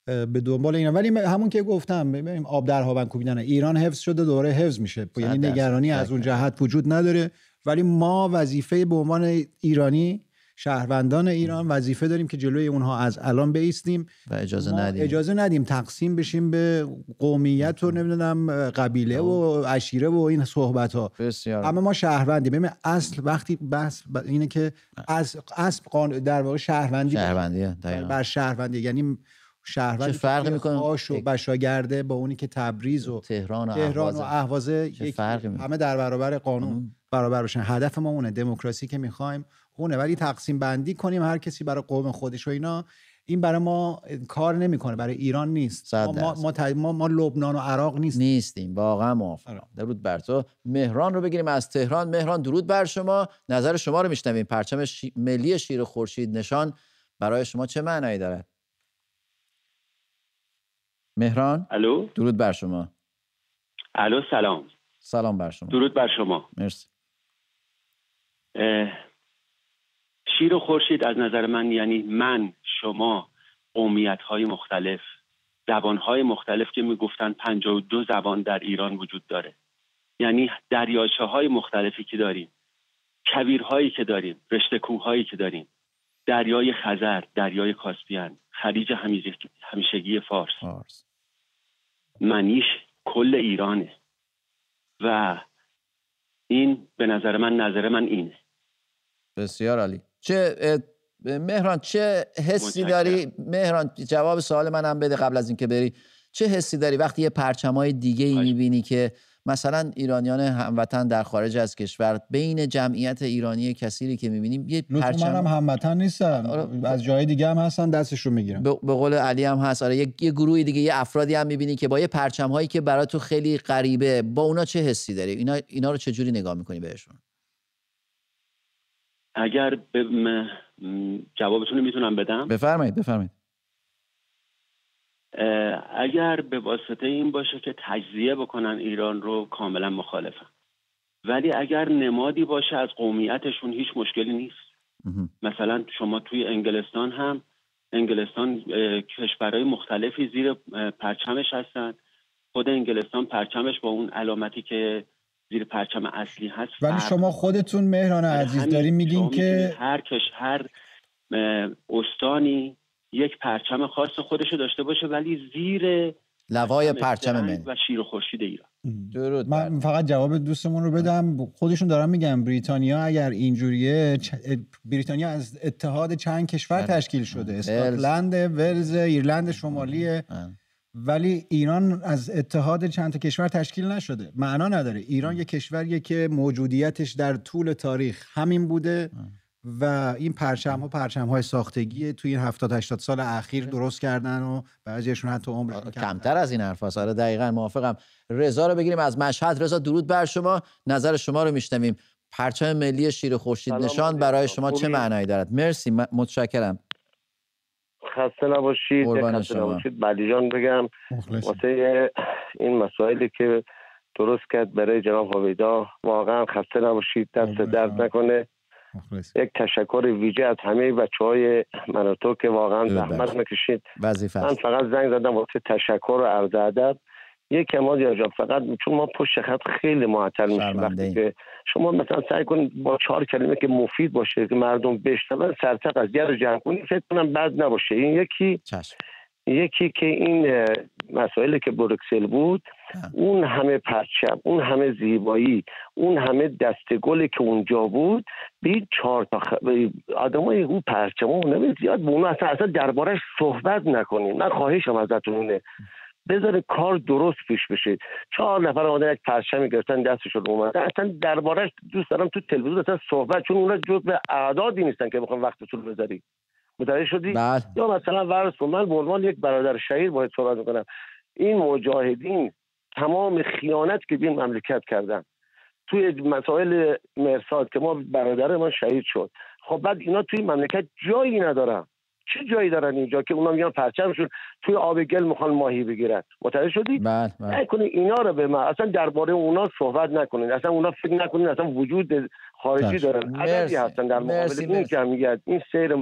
به دنبال اینا ولی همون که گفتم ببینیم آب در هاون کوبیدن. ایران حفظ شده دوره حفظ میشه. یعنی نگرانی از اون جهت وجود نداره. ولی ما وظیفه به عنوان ایرانی شهروندان ایران وظیفه داریم که جلوی اونها از الان بیستیم. و اجازه ندیم. اجازه ندیم تقسیم بشیم به قومیت و نمی‌دونم قبیله و عشیره و این صحبت ها بسیار. اما ما شهروندیم. ببین اصل وقتی بس اینه که از اصل در واقع شهروندی شهروندی بر شهروندی. یعنی شهروند چه فرق می‌کنه؟ خاش و بشاگرده با اونی که تبریز و تهران و تهران و اهوازه همه در برابر قانون برابر باشن. هدف ما اونه. دموکراسی که می‌خوایم اونه. ولی تقسیم بندی کنیم. هر کسی برای قوم خودش و اینا. این برای ما کار نمی‌کنه. برای ایران نیست. ما ما, ما, ما, لبنان و عراق نیست نیستیم. واقعا موافقم. آره. درود بر تو. مهران رو بگیریم از تهران. مهران درود بر شما. نظر شما رو میشنویم. پرچم ملی شیر خورشید نشان برای شما چه معنایی داره مهران الو؟ درود بر شما. الو سلام. سلام بر شما. درود بر شما. مرسی. شیر و خورشید از نظر من یعنی من شما قومیت های مختلف زبان های مختلف که می‌گفتن 52 زبان در ایران وجود داره. یعنی دریاچه های مختلفی که داریم کویرهایی که داریم رشته کوههایی که داریم. دریای خزر دریای کاسپیان خلیج همیشگی فارس, فارس. منیش کل ایرانه. و این به نظر من نظر من اینه. بسیار عالی. چه مهران چه حسی داری؟ مهران جواب سوال منم بده قبل از اینکه بری. چه حسی داری وقتی یه پرچمای دیگه ای می‌بینی که مثلا ایرانیان هموطن در خارج از کشور بین جمعیت ایرانی کثیری که می‌بینیم یه پرچم هم هموطن نیستن آره. از جای دیگه هم هستن دستش رو می‌گیرن به قول علی هم هست. آره یه, یه گروه دیگه یه افرادی هم می‌بینی که با یه پرچم هایی که برای تو خیلی غریبه با اونا چه حسی داری؟ اینا اینا رو چه جوری نگاه می‌کنی بهشون؟ اگر به جوابتون می‌تونم بدم؟ بفرمایید بفرمایید. اگر به واسطه این باشه که تجزیه بکنن ایران رو کاملا مخالفم. ولی اگر نمادی باشه از قومیتشون هیچ مشکلی نیست. مثلا شما توی انگلستان هم انگلستان کشورهای مختلفی زیر پرچمش هستن. خود انگلستان پرچمش با اون علامتی که زیر پرچم اصلی هست ولی شما خودتون مهران عزیز داریم میگین که هر کش هر استانی یک پرچم خاص خودشو داشته باشه ولی زیر لوای پرچم من و شیر و خورشید ایران. درود من فقط جواب دوستمون رو بدم. خودشون دارن میگن بریتانیا اگر اینجوریه بریتانیا از اتحاد چند کشور بله. تشکیل شده. اسکاتلند ولز ایرلند شمالی. ولی ایران از اتحاد چند تا کشور تشکیل نشده. معنا نداره. ایران یه کشوریه که موجودیتش در طول تاریخ همین بوده. و این پرچم ها پرچم های ساختگی توی این 70 80 سال اخیر درست کردن و بعضیشون حتی عمر آره، کمتر. از این حرف آره دقیقا موافقم. رضا رو بگیریم از مشهد. رضا درود بر شما. نظر شما رو میشنویم. پرچم ملی شیر خورشید نشان برای شما چه معنایی دارد؟ مرسی متشکرم. خسته نباشید. خسته نباشید. جان بگم. واسه این مسائلی که درست کرد برای جناب هویدا واقعا خسته نباشید. دست درد نکنه. یک تشکر ویژه از همه بچه های مناطق که واقعا زحمت می‌کشید. من فقط زنگ زدم واسه تشکر و عرض ادب. یک کمال یا فقط چون ما پشت خط خیلی معطل میشیم وقتی که شما مثلا سعی کنید با چهار کلمه که مفید باشه که مردم بشنون سرتق از گر جمع کنید فکر کنم بد نباشه. این یکی یکی که این مسائلی که بروکسل بود اون همه پرچم اون همه زیبایی اون همه دست گلی که اونجا بود به چهار تا خ... آدمای اون پرچم اون زیاد به اون اصلا, اصلا دربارش صحبت نکنیم. من خواهشم ازتون اینه. بذاره کار درست پیش بشه. چهار نفر آمدن یک پرچمی گرفتن دستشون اومدن. اصلا دربارش دوست دارم تو تلویزیون اصلا صحبت چون اونا جز به اعدادی نیستن که بخوام وقتتون بذاری متوجه شدی؟ بله. یا مثلا ورس من به عنوان یک برادر شهید باید صحبت می‌کنم این مجاهدین تمام خیانت که این مملکت کردن توی مسائل مرساد که ما برادر ما شهید شد. خب بعد اینا توی مملکت جایی ندارن. چه جایی دارن اینجا که اونا میگن پرچمشون توی آب گل می‌خوان ماهی بگیرن؟ متوجه شدی؟ بله بله. اینا رو به من اصلا درباره اونا صحبت نکنید اصلا اونا فکر نکنید اصلا وجود خارجی دارن. عددی هستن در مقابل. این میگه این سیر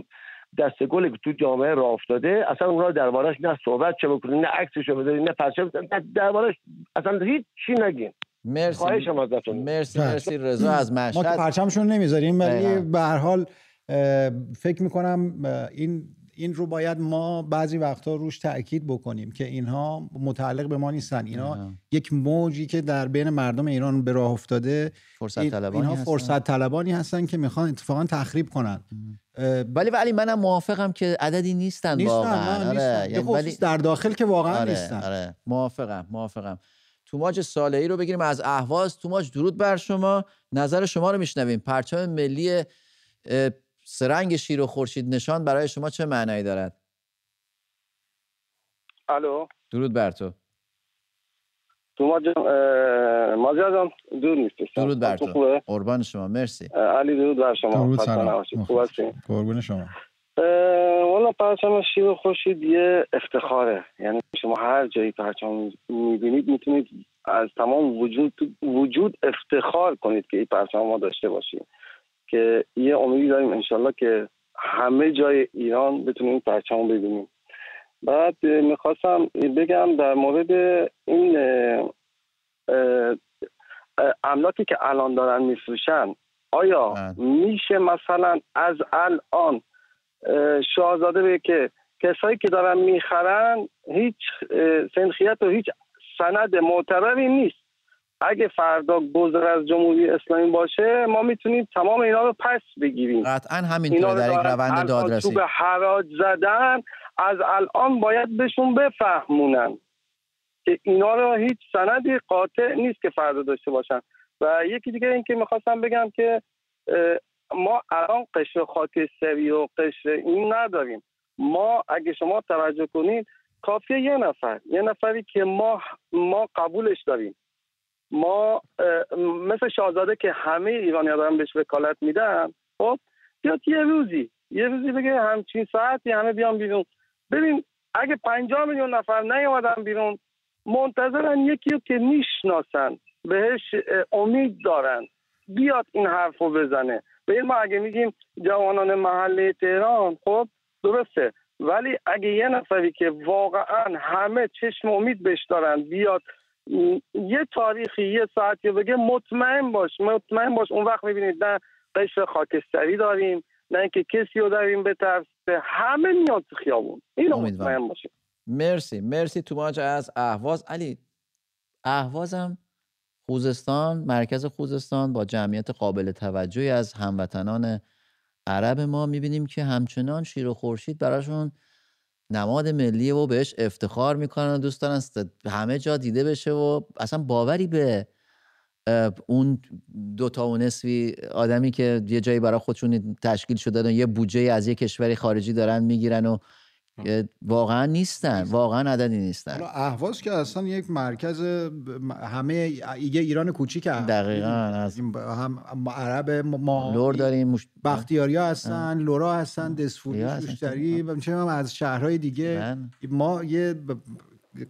دست که تو جامعه راه افتاده. اصلا اونا دربارش نه صحبت چه بکنید نه عکسشو بذارید نه پرچم دربارش اصلا هیچ چی نگین. مرسی. خواهشم ازتون. مرسی مرسی. رضا از مشهد. ما که پرچمشون نمی‌ذاریم ولی به هر حال فکر می‌کنم این این رو باید ما بعضی وقتا روش تاکید بکنیم که اینها متعلق به ما نیستن. اینا یک موجی که در بین مردم ایران به راه افتاده فرصت طلبانی اینها فرصت طلبانی هستن که می‌خوان اتفاقا تخریب کنن. ولی ولی منم موافقم که عددی نیستن, نیستن واقعا. آره. یعنی ولی در داخل که واقعا آره. نیستن. آره. موافقم موافقم. توماج صالحی رو بگیریم از اهواز. توماج درود بر شما. نظر شما رو میشنویم. پرچم ملی سرنگ شیر و خورشید نشان برای شما چه معنایی دارد؟ الو؟ درود بر تو. تو جان دور نیست درود بر تو. قربان شما مرسی. علی درود بر شما. درود سلام. قربون شما. والا پرچم شیر و خورشید یه افتخاره. یعنی شما هر جایی پرچم می‌بینید می‌تونید از تمام وجود وجود افتخار کنید که این پرچم ما داشته باشیم. که یه امیدی داریم انشالله که همه جای ایران بتونیم این پرچم ببینیم. بعد می‌خواستم بگم در مورد این املاکی که الان دارن میفروشن آیا میشه مثلا از الان شاهزاده به که کسایی که دارن می‌خرن هیچ سنخیت و هیچ سند معتبری نیست. اگه فردا گذر از جمهوری اسلامی باشه ما می‌تونیم تمام اینا رو پس بگیریم. قطعا همینطور در یک روند دادرسی. به حراج زدن از الان باید بهشون بفهمونن که اینا رو هیچ سندی قاطع نیست که فردا داشته باشن. و یکی دیگه این که می‌خواستم بگم که ما الان قشر خاکستری و قشر این نداریم. ما اگه شما توجه کنید کافیه یه نفر یه نفری که ما ما قبولش داریم. ما مثل شاهزاده که همه ایرانی دارن بهش وکالت میدن خب بیاد یه روزی یه روزی بگه همچین ساعتی همه بیان بیرون. ببین اگه پنجاه میلیون نفر نیومدن بیرون منتظرن یکی رو که می‌شناسن بهش امید دارن. بیاد این حرف رو بزنه. به ما اگه میگیم جوانان محله تهران خب درسته. ولی اگه یه نفری که واقعا همه چشم امید بهش دارن بیاد یه تاریخی یه ساعتی بگه مطمئن باش مطمئن باش. اون وقت می‌بینید نه قشر خاکستری داریم نه اینکه کسی رو داریم به ترسه همه میاد تو خیابون. اینو مطمئن باشیم مرسی مرسی توماج از اهواز. علی اهوازم خوزستان مرکز خوزستان با جمعیت قابل توجهی از هموطنان عرب ما. می‌بینیم که همچنان شیر و خورشید براشون نماد ملی و بهش افتخار می‌کنن و دوست دارن همه جا دیده بشه و اصلا باوری به اون دوتا و نصفی آدمی که یه جایی برای خودشون تشکیل شده و یه بودجه از یه کشوری خارجی دارن می‌گیرن و واقعا نیستن واقعا عددی نیستن. اهواز که اصلا یک مرکز همه یه ایران کوچیک دقیقا از هم عرب ما لور داریم مش... بختیاری هستن لورا هستن دسفولی شوشتری هم از شهرهای دیگه. من. ما یه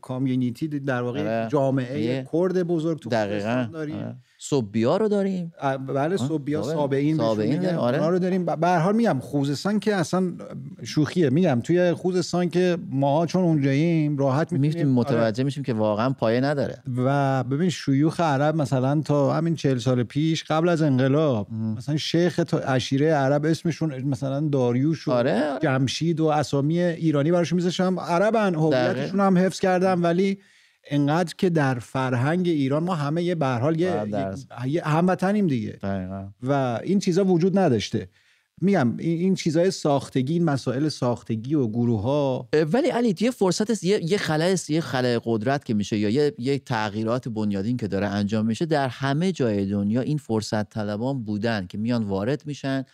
کامیونیتی در واقع آره. جامعه کرد بزرگ تو دقیقا. داریم. آره. صوبیا رو داریم بله صوبیا سابعین سابعین آره. رو داریم به هر حال میگم خوزستان که اصلا شوخیه میگم توی خوزستان که ما چون اونجاییم راحت می‌تونیم متوجه آره. میشیم که واقعا پایه نداره و ببین شیوخ عرب مثلا تا همین چهل سال پیش قبل از انقلاب ام. مثلا شیخ تا عشیره عرب اسمشون مثلا داریوش و آره. جمشید و اسامی ایرانی براشون میذاشتم عربن هویتشون هم حفظ کرد کردم ولی انقدر که در فرهنگ ایران ما همه یه به حال یه, یه هموطنیم دیگه. و این چیزا وجود نداشته. میگم این چیزای ساختگی این مسائل ساختگی و گروه ها ولی علی یه فرصت یه یه خلای یه خلای قدرت که میشه یا یه یه تغییرات بنیادین که داره انجام میشه در همه جای دنیا این فرصت طلبان بودن که میان وارد میشن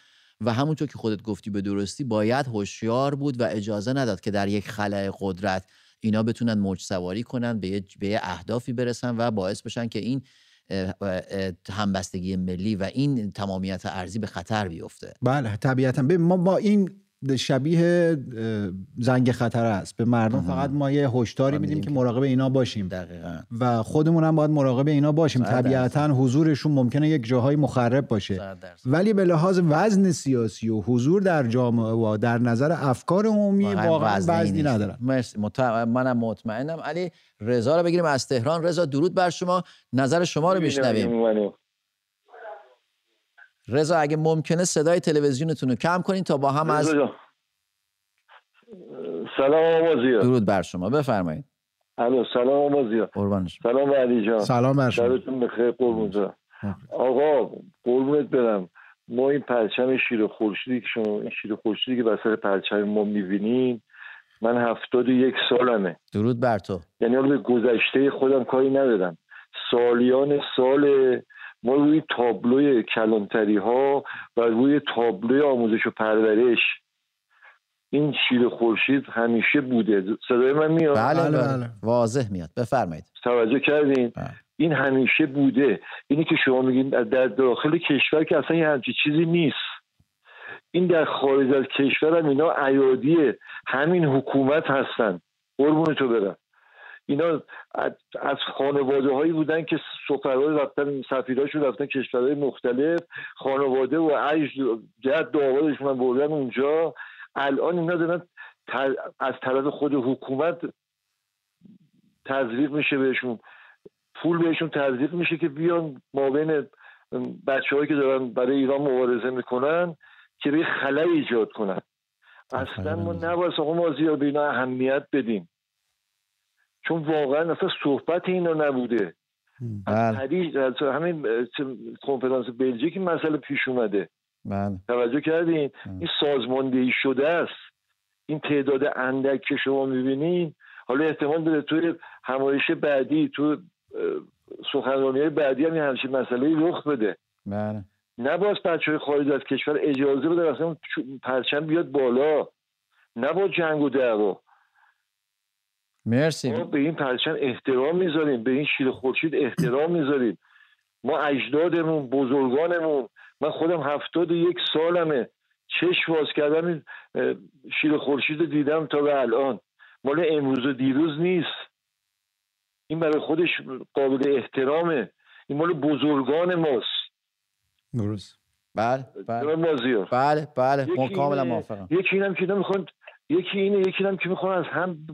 و همونطور که خودت گفتی به درستی باید هوشیار بود و اجازه نداد که در یک خلای قدرت اینا بتونن موج سواری کنن به به اهدافی برسن و باعث بشن که این همبستگی ملی و این تمامیت ارزی به خطر بیفته. بله طبیعتا. ما با این شبیه زنگ خطر است. به مردم فقط ما یه هشداری میدیم که مراقب اینا باشیم. دقیقا. و خودمون هم باید مراقب اینا باشیم. طبیعتا حضورشون ممکنه یک جاهای مخرب باشه. ولی به لحاظ وزن سیاسی و حضور در جامعه و در نظر افکار عمومی واقعا وزنی ندارن. مرسی. مت... منم مطمئنم. علی رضا رو بگیریم از تهران. رضا درود بر شما. نظر شما رو میشنویم رضا اگه ممکنه صدای تلویزیونتون رو کم کنین تا با هم از سلام آمازیا درود بر شما. بفرمایید. الو سلام قربانش سلام علی جان. سلام بر شما. شبتون بخیر قربون آقا قربونت برم. ما این پرچم شیر خورشیدی که شما این شیر خورشیدی که بسر پرچم ما می‌بینیم من هفتاد یک سالمه. درود بر تو. یعنی به گذشته خودم کاری ندارم. سالیان سال ما روی تابلوی کلانتری ها و روی تابلوی آموزش و پرورش. این شیر خورشید همیشه بوده. صدای من میاد؟ بله بله, بله. واضح میاد. بفرمایید. توجه کردین؟ بله. این همیشه بوده. اینی که شما میگین در داخل کشور که اصلا یه همچی چیزی نیست. این در خارج از کشور هم اینا عیادی همین حکومت هستن. قربون تو برم. اینا از خانواده هایی بودن که سفرهای رفتن سفیراشون رفتن کشورهای مختلف خانواده و عیش جد آقایشون بردن اونجا. الان اینا دارن از طرف خود حکومت تزریق میشه بهشون. پول بهشون تزریق میشه که بیان ما بین بچه که دارن برای ایران مبارزه می‌کنن که به خلای ایجاد کنن. اصلا ما نباید آقا ما زیاد به اینا اهمیت بدیم. چون واقعا اصلا صحبت اینا نبوده. بله. از همین کنفرانس بلژیک مسئله پیش اومده. بله. توجه کردین؟ این سازماندهی شده است. این تعداد اندک که شما می‌بینین حالا احتمال داره توی همایش بعدی تو سخنرانی های بعدی هم همچین مسئله رخ بده. بله. نباید بچه های خارج از کشور اجازه بده اصلا پرچم بیاد بالا. نباید جنگ و دعوا. مرسی. ما به این پرچم احترام می‌ذاریم به این شیر خورشید احترام می‌ذاریم. ما اجدادمون بزرگانمون من خودم هفتاد و یک سالمه. چشم باز کردم این شیر خورشید دیدم تا به الان. مال امروز و دیروز نیست. این برای خودش قابل احترامه. این مال بزرگان ماست. درست. بله بله. بله بله. کاملا موافقم. یکی اینم که می‌خوان یکی اینه یکی اینم که می‌خوان از هم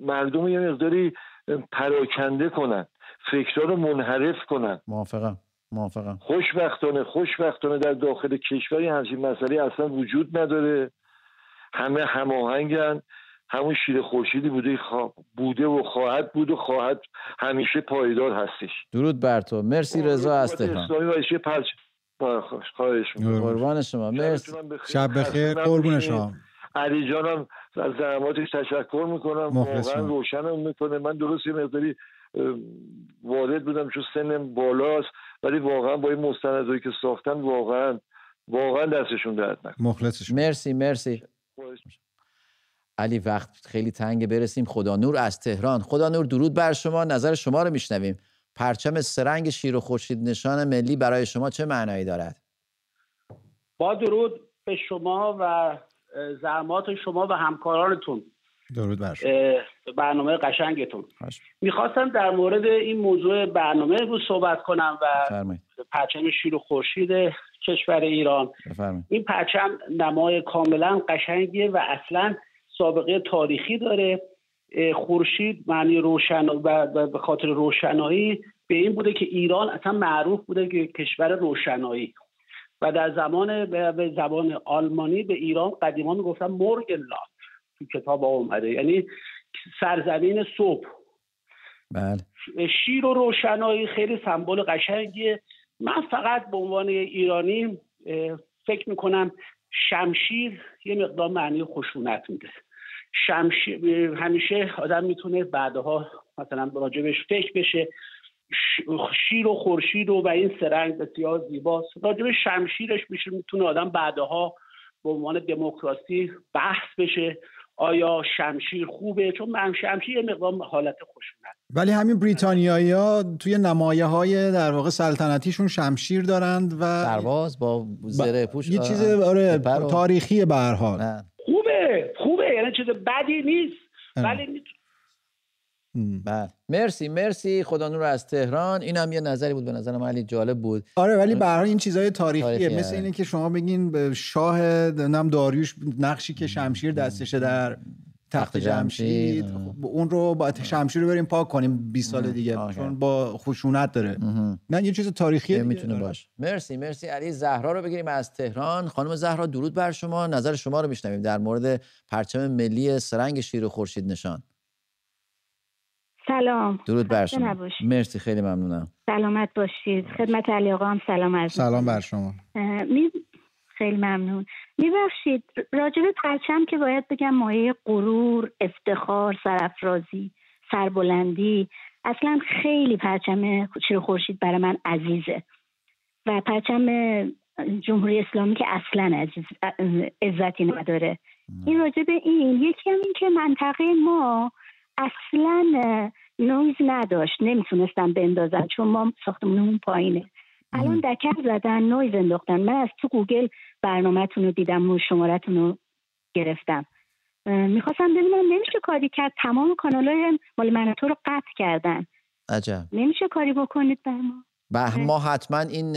مردم یه مقداری پراکنده کنن فکرها رو منحرف کنن. موافقم موافقم. خوشبختانه خوشبختانه در داخل کشوری همچین مسئله اصلا وجود نداره. همه هماهنگن. همون شیر خورشیدی بوده بوده و خواهد بود و خواهد همیشه پایدار هستش. درود بر تو. مرسی رضا از تهران. قربان شما. مرسی. شب بخیر. قربون شما. علی جانم از زحماتش تشکر می‌کنم. واقعا روشنم می‌کنه. من درست یه مقداری وارد بودم چون سنم بالاست ولی واقعا با این مستندهایی که ساختن واقعا واقعا دستشون درد نکنه. مرسی مرسی. علی وقت خیلی تنگ برسیم. خدا نور از تهران. خدا نور درود بر شما. نظر شما رو میشنویم. پرچم سرنگ شیر و خورشید نشان ملی برای شما چه معنایی دارد؟ با درود به شما و زحمات شما و همکارانتون. درود بر برنامه قشنگتون. می‌خواستم در مورد این موضوع برنامه رو صحبت کنم و پرچم شیر و خورشید کشور ایران. این پرچم نمای کاملا قشنگیه و اصلا سابقه تاریخی داره. خورشید معنی روشن و به خاطر روشنایی به این بوده که ایران اصلا معروف بوده که کشور روشنایی. و در زمان به زبان آلمانی به ایران قدیما می‌گفتن مورگنلاند تو کتاب اومده. یعنی سرزمین صبح. بله. شیر و روشنایی خیلی سمبل قشنگیه. من فقط به عنوان ایرانی فکر می‌کنم شمشیر یه مقدار معنی خشونت میده. شمشیر همیشه آدم می‌تونه بعدها مثلا راجبش فکر بشه. شیر و خورشید و, و این سرنگ بسیار زیباست راجب شمشیرش میشه می‌تونه آدم بعدها به عنوان دموکراسی بحث بشه. آیا شمشیر خوبه؟ چون من شمشیر یه مقدار حالت خشونت ولی همین بریتانیایی ها توی نمایه های در واقع سلطنتیشون شمشیر دارند و سرباز با زره پوش یه چیز آره تاریخی به حال. خوبه خوبه. یعنی چیز بدی نیست. ولی بله. مرسی مرسی. خدا نور از تهران. این هم یه نظری بود به نظر من جالب بود. آره ولی به این چیزای تاریخیه. تاریخی مثل اینه که شما بگین به شاه نم داریوش نقشی که شمشیر دستشه در تخت جمشید. خب، اون رو با شمشیر رو بریم پاک کنیم 20 سال دیگه چون با خشونت داره. نه یه چیز تاریخی می‌تونه آره. باشه. مرسی مرسی. علی زهرا رو بگیریم از تهران. خانم زهرا درود بر شما. نظر شما رو میشنویم در مورد پرچم ملی سرنگ شیر و خورشید نشان. سلام. درود بر شما. مرسی خیلی ممنونم. سلامت باشید. خدمت علی آقا هم سلام عرض سلام بر شما. می... خیلی ممنون. میبخشید راجب پرچم که باید بگم مایه غرور افتخار سرافرازی سربلندی اصلا خیلی پرچم شیر خورشید برای من عزیزه. و پرچم جمهوری اسلامی که اصلا عزیز عزتی نداره. این راجب این. یکی هم این که منطقه ما اصلا نویز نداشت. نمی‌تونستم بندازن چون ما ساختمونمون پایینه. الان دکل زدن نویز انداختن. من از تو گوگل برنامهتون رو دیدم و شمارتون رو گرفتم می‌خواستم ببینم نمیشه کاری کرد؟ تمام کانال های مال من و تو رو قطع کردن. عجب. نمیشه کاری بکنید بر ما؟ به ما حتما این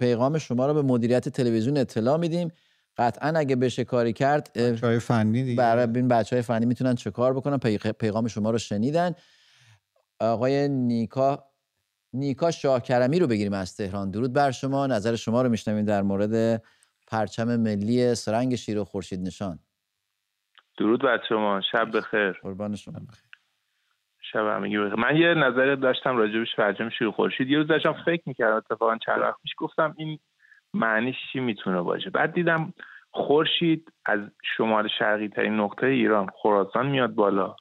پیغام شما رو به مدیریت تلویزیون اطلاع میدیم. قطعا اگه بشه کاری کرد بچه فنی دیگه. برای این بچه های فنی می‌تونن چه کار بکنن؟ پیغام شما رو شنیدن. آقای نیکا نیکا شاهکرمی رو بگیریم از تهران. درود بر شما. نظر شما رو میشنویم در مورد پرچم ملی سرنگ شیر و خورشید نشان. درود بر شما. شب بخیر. قربان شما. بخیر. شب همگی بخیر. من یه نظر داشتم راجع به پرچم شیر و خورشید. یه روز داشتم فکر می‌کردم اتفاقا چند وقت پیش گفتم این معنیش چی می‌تونه باشه؟ بعد دیدم خورشید از شمال شرقی ترین نقطه ایران خراسان میاد بالا.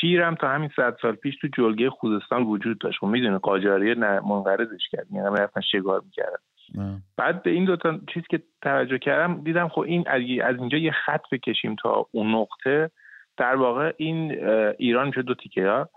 شیرم تا همین صد سال پیش تو جلگه خوزستان وجود داشت. خب می‌دونه قاجاریه منقرضش کرد. یعنی رفتن شگار می‌کردن. بعد به این دوتا چیز که توجه کردم دیدم خب این از اینجا یه خط بکشیم تا اون نقطه. در واقع این ایران میشه دو تیکه ها.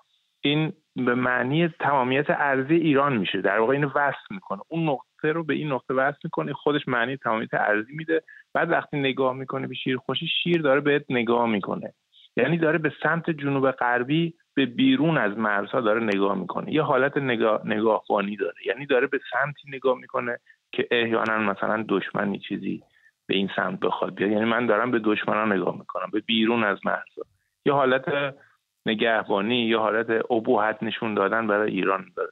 این به معنی تمامیت ارزی ایران میشه. در واقع اینو وصل می‌کنه. اون نقطه رو به این نقطه وصل می‌کنه. خودش معنی تمامیت ارزی میده. بعد وقتی نگاه می‌کنه به شیر خوشی شیر داره بهت نگاه می‌کنه. یعنی داره به سمت جنوب غربی به بیرون از مرزها داره نگاه می‌کنه. یه حالت نگاه نگاهبانی داره. یعنی داره به سمتی نگاه می‌کنه که احیانا مثلا دشمنی چیزی به این سمت بخواد بیاد. یعنی من دارم به دشمنان نگاه می‌کنم به بیرون از مرزها. یه حالت نگهبانی یا حالت ابهت نشون دادن برای ایران داره.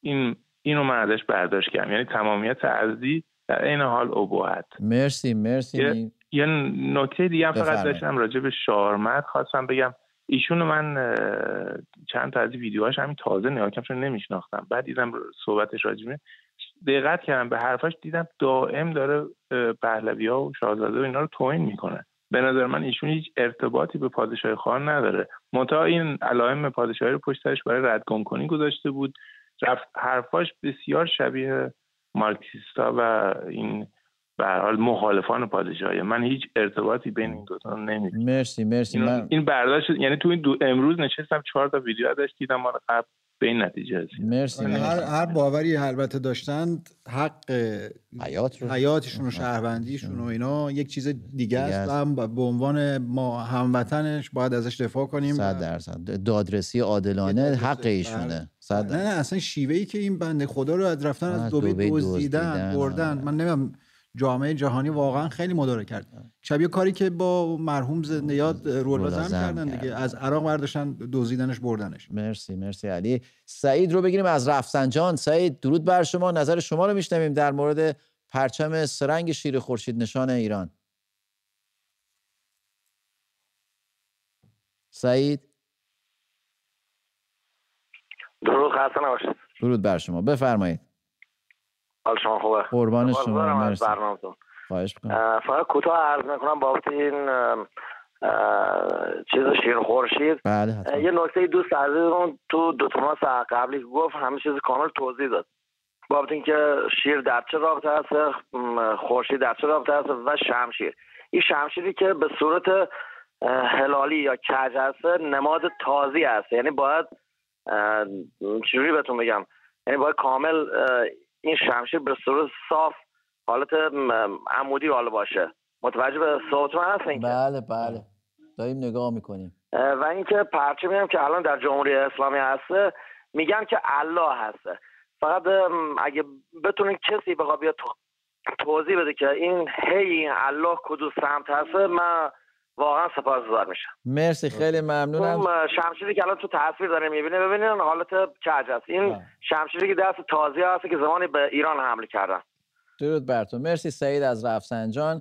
این اینو من ازش برداشت کردم. یعنی تمامیت ارزی در این حال ابهت. مرسی مرسی. یه, یه نکته دیگه فقط داشتم راجع به شارمت خواستم بگم. ایشون من چند تا از ویدیوهاش همین تازه نگاه کردم چون نمیشناختم. بعد دیدم صحبتش راجبه دقت کردم به حرفاش دیدم دائم داره پهلوی ها و شاهزاده و اینا رو توهین می‌کنه. به نظر من ایشون هیچ ارتباطی به پادشاه خان نداره. منتها این علائم پادشاهی رو پشت سرش برای ردگم کنی گذاشته بود. رفت حرفاش بسیار شبیه مارکسیستا و این به حال مخالفان پادشاهی. من هیچ ارتباطی بین این دو تا نمی‌بینم مرسی مرسی. من... این برداشت یعنی تو این دو امروز نشستم چهار تا ویدیو ازش دیدم مال قبل به این نتیجه رسید. مرسی, یعنی هر هر باوری البته داشتند حق حیات رو. حیاتشون و شهروندیشون و اینا یک چیز دیگه است. هم به عنوان ما هموطنش باید ازش دفاع کنیم. 100 درصد. دادرسی عادلانه حق ایشونه. نه نه اصلا شیوهی که این بنده خدا رو از رفتن از دبی دزدیدن بردن. من نمی‌دونم جامعه جهانی واقعا خیلی مداره کرد. شبیه کاری که با مرحوم زنده یاد رولازم کردن دیگه. از عراق برداشتن دوزیدنش بردنش. مرسی مرسی علی. سعید رو بگیریم از رفسنجان. سعید درود بر شما. نظر شما رو میشنویم در مورد پرچم سرنگ شیر خورشید نشان ایران. سعید؟ درود خسته نباشید. درود بر شما. بفرمایید. حال شما خوبه؟ قربان شما مرسی. خواهش فقط کوتاه عرض می‌کنم بابت این چیز شیر خورشید. بله یه نکته دوست عزیزمون تو دو ماه قبلی گفت همه چیز کامل توضیح داد. بابت اینکه شیر در چه رابطه هست خورشید در چه رابطه هست و شمشیر. این شمشیری که به صورت هلالی یا کج هست نماد تازی هست یعنی باید چجوری بهتون بگم؟ یعنی باید کامل این شمشیر به صورت صاف حالت عمودی حالا باشه. متوجه به صوتون هست اینکه بله بله. داریم نگاه می‌کنیم. و اینکه پرچه میگم که الان در جمهوری اسلامی هسته میگم که الله هسته. فقط اگه بتونین کسی بخواد بیاد توضیح بده که این هی این الله کدو سمت هسته من واقعا سپاسگزار میشم. مرسی خیلی ممنونم. اون شمشیری که الان تو تصویر داره می‌بینه ببینین حالت کج است. این بله. شمشیری که دست تازی هست که زمانی به ایران حمله کردن. درود بر تو. مرسی سعید از رفسنجان.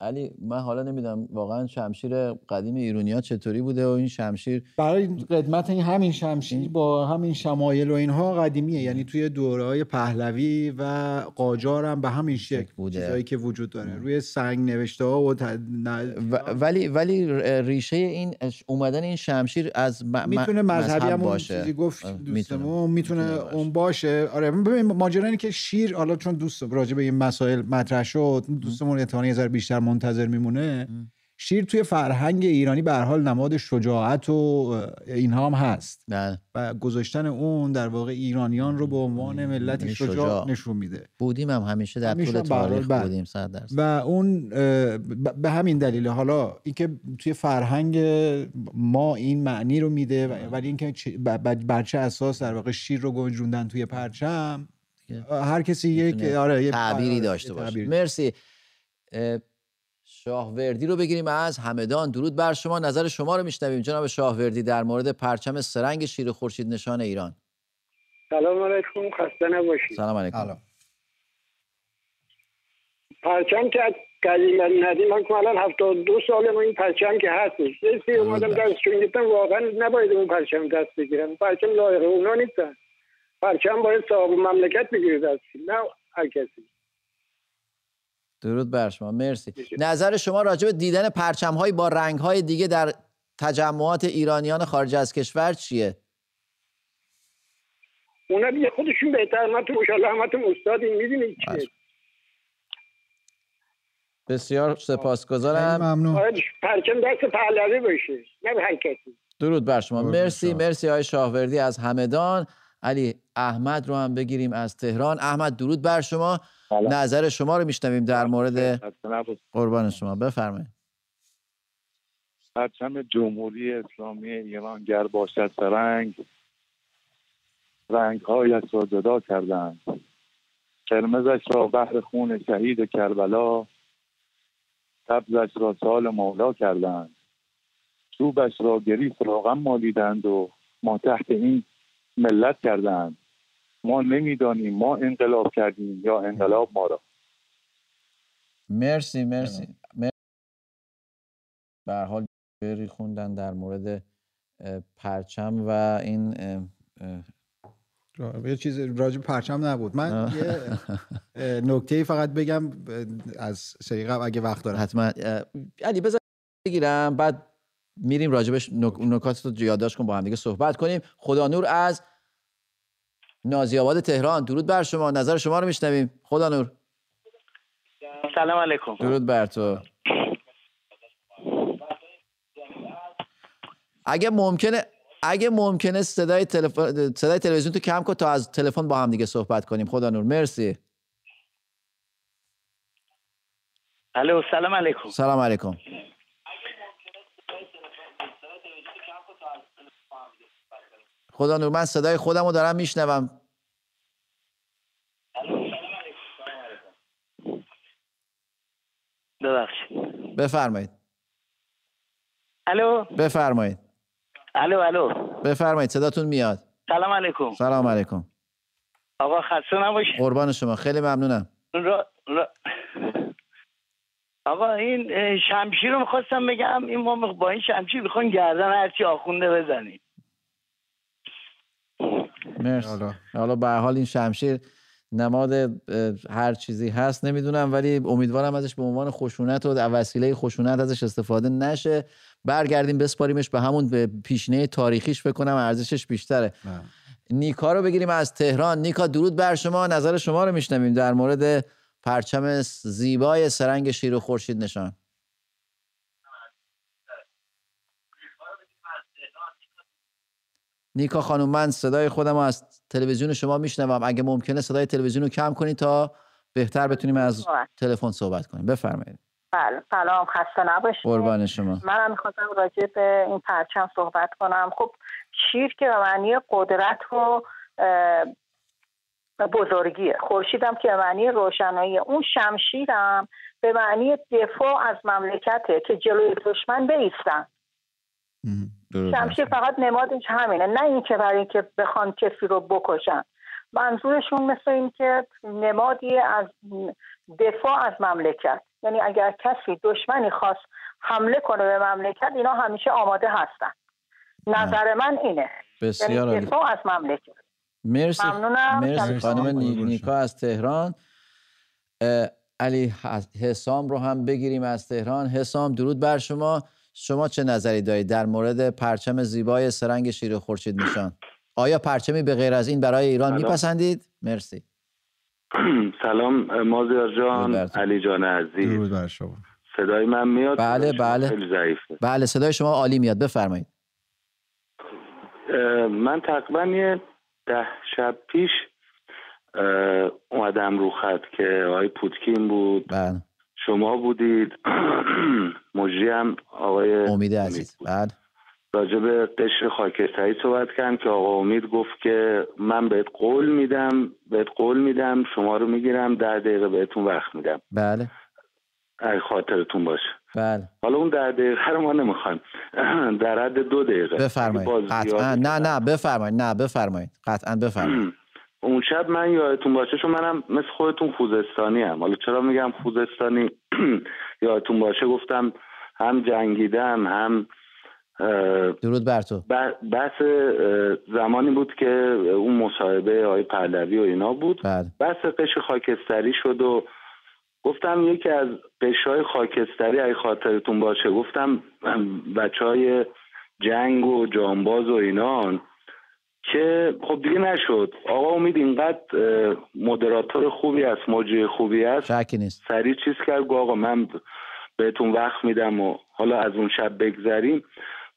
علی من حالا نمی‌دونم واقعا شمشیر قدیم ایرونیا چطوری بوده و این شمشیر برای قدمت این همین شمشیر با همین شمایل و اینها قدیمیه. یعنی توی دوره پهلوی و قاجار هم به همین شکل بوده. چیزایی که وجود داره. روی سنگ نوشته ها و, ولی ولی ریشه این اومدن این شمشیر از م... می‌تونه مذهبی هم باشه. چیزی گفت دوستمون می‌تونه, اون باشه. آره ببین ماجرا که شیر حالا چون دوست راجع به این مسائل مطرح شد دوستمون احتمالاً یه بیشتر منتظر میمونه. شیر توی فرهنگ ایرانی به حال نماد شجاعت و اینها هم هست. بله. و گذاشتن اون در واقع ایرانیان رو به عنوان ملتی شجاع, شجاع, نشون میده. بودیم هم همیشه در طول تاریخ بله. بودیم صد و اون به همین دلیل حالا اینکه توی فرهنگ ما این معنی رو میده ولی اینکه بر چه اساس در واقع شیر رو گنجوندن توی پرچم هر کسی یک آره تعبیری آره، داشته باشه. مرسی. شاهوردی رو بگیریم از همدان. درود بر شما. نظر شما رو میشنویم. جناب شاهوردی در مورد پرچم سرنگ شیر خورشید نشان ایران. سلام علیکم. خسته نباشید. سلام علیکم. پرچم که قدیم ندیم من الان هفتاد دو سال ما این پرچم که هستش یه اومدم دستشون گفتم واقعا نباید اون پرچم دست بگیرم پرچم لایق اونا نیستن. پرچم باید صاحب مملکت بگیره دست نه هر کسی. درود بر شما. مرسی. نظر شما راجع به دیدن پرچم های با رنگ های دیگه در تجمعات ایرانیان خارج از کشور چیه؟ اونا دیگه خودشون بهتر. من تو مشالله همتون استادی می‌دونید چیه؟ بسیار سپاسگزارم. ممنون. پرچم دست پهلوی باشه. نه به هر کسی. درود بر شما. مرسی مرسی های شاهوردی از همدان. علی احمد رو هم بگیریم از تهران. احمد درود بر شما. نظر شما رو میشنویم در مورد قربان شما. بفرمایید. پرچم جمهوری اسلامی ایران گر باشد سرنگ رنگ هایش را جدا کردند. قرمزش را بحر خون شهید کربلا سبزش را سال مولا کردند. چوبش را گریف را غم مالیدند و ما تحت این ملت کردند. ما نمی‌دانیم ما انقلاب کردیم یا انقلاب ما را. مرسی مرسی. به حال بری خوندن در مورد پرچم و این یه چیز راجب پرچم نبود. من یه نکته فقط بگم از سری قبل اگه وقت داره حتما. علی بذار بگیرم بعد میریم راجبش نکات رو یادداشت کن با هم دیگه صحبت کنیم. خدا نور از نازی آباد تهران. درود بر شما. نظر شما رو میشنویم. خدا نور. سلام علیکم. درود بر تو. اگه ممکنه اگه ممکنه صدای تلفن صدای تلویزیون تو کم کن تا از تلفن با هم دیگه صحبت کنیم. خدا نور. مرسی. الو سلام علیکم. سلام علیکم. خدا نور من صدای خودم رو دارم میشنوم. ببخشید. بفرمایید. الو؟ بفرمایید. الو الو. بفرمایید صداتون میاد. سلام علیکم. سلام علیکم. آقا خسته نباشید. قربان شما خیلی ممنونم. را... را... آقا این شمشیر رو می‌خواستم بگم. این ما با این شمشیر می‌خوان گردن هرچی آخونده بزنیم. مرسی. حالا. به حال این شمشیر نماد هر چیزی هست نمی‌دونم ولی امیدوارم ازش به عنوان خشونت و وسیله خشونت ازش استفاده نشه. برگردیم بسپاریمش به همون به پیشنه تاریخیش بکنم ارزشش بیشتره. نیکا رو بگیریم از تهران. نیکا درود بر شما. نظر شما رو میشنویم در مورد پرچم زیبای سرنگ شیر و خورشید نشان. نیکا خانم من صدای خودم از تلویزیون شما میشنوم. اگه ممکنه صدای تلویزیون رو کم کنید تا بهتر بتونیم از تلفن صحبت کنیم. بفرمایید. بله. سلام. خسته نباشید. قربان شما. منم می‌خواستم راجع به این پرچم صحبت کنم. خب شیر که به معنی قدرت و بزرگیه. خورشیدم که به معنی روشنایی اون شمشیرم به معنی دفاع از مملکته که جلوی دشمن بیستن. شمشیر فقط نمادش همینه. نه اینکه برای اینکه بخوان کسی رو بکشن. منظورشون مثل این که نمادی از دفاع از مملکت. یعنی اگر کسی دشمنی خواست حمله کنه به مملکت اینا همیشه آماده هستن. نظر من اینه. بسیار یعنی دفاع از مملکت. مرسی مرسی خانم نیکا از تهران. علی حسام رو هم بگیریم از تهران. حسام درود بر شما. شما چه نظری دارید در مورد پرچم زیبای سرنگ شیر خورشید نشان؟ آیا پرچمی به غیر از این برای ایران میپسندید؟ مرسی. سلام مازیار جان علی جان عزیز. درود بر شما. صدای من میاد؟ بله بله. بله صدای شما عالی میاد. بفرمایید. من تقریبا یه ده شب پیش اومدم رو خط که آقای پوتکین بود. بله. شما بودید. مجری هم آقای امید عزیز. بعد راجع به قشر خاکستری صحبت کردم که آقا امید گفت که من بهت قول میدم بهت قول میدم شما رو می‌گیرم در دقیقه بهتون وقت میدم. بله. اگه خاطرتون باشه. بله. حالا اون در دقیقه رو ما نمی‌خوایم. در حد دو دقیقه. بفرمایید. قطعا. نه نه بفرمایید. نه بفرمایید. قطعا بفرمایید. اون شب من یادتون باشه چون منم مثل خودتون خوزستانی هم حالا چرا میگم خوزستانی؟ یادتون باشه گفتم هم جنگیدم هم درود بر تو. بحث زمانی بود که اون مصاحبه آقای پهلوی و اینا بود. بله. بحث قش خاکستری شد و گفتم یکی از قشهای خاکستری ای خاطرتون باشه گفتم بچه های جنگ و جانباز و اینان که خب دیگه نشد. آقا امید اینقدر مدراتور خوبی است مجری خوبی است شکی نیست. سریع چیز کرد آقا من بهتون وقت میدم و حالا از اون شب بگذریم.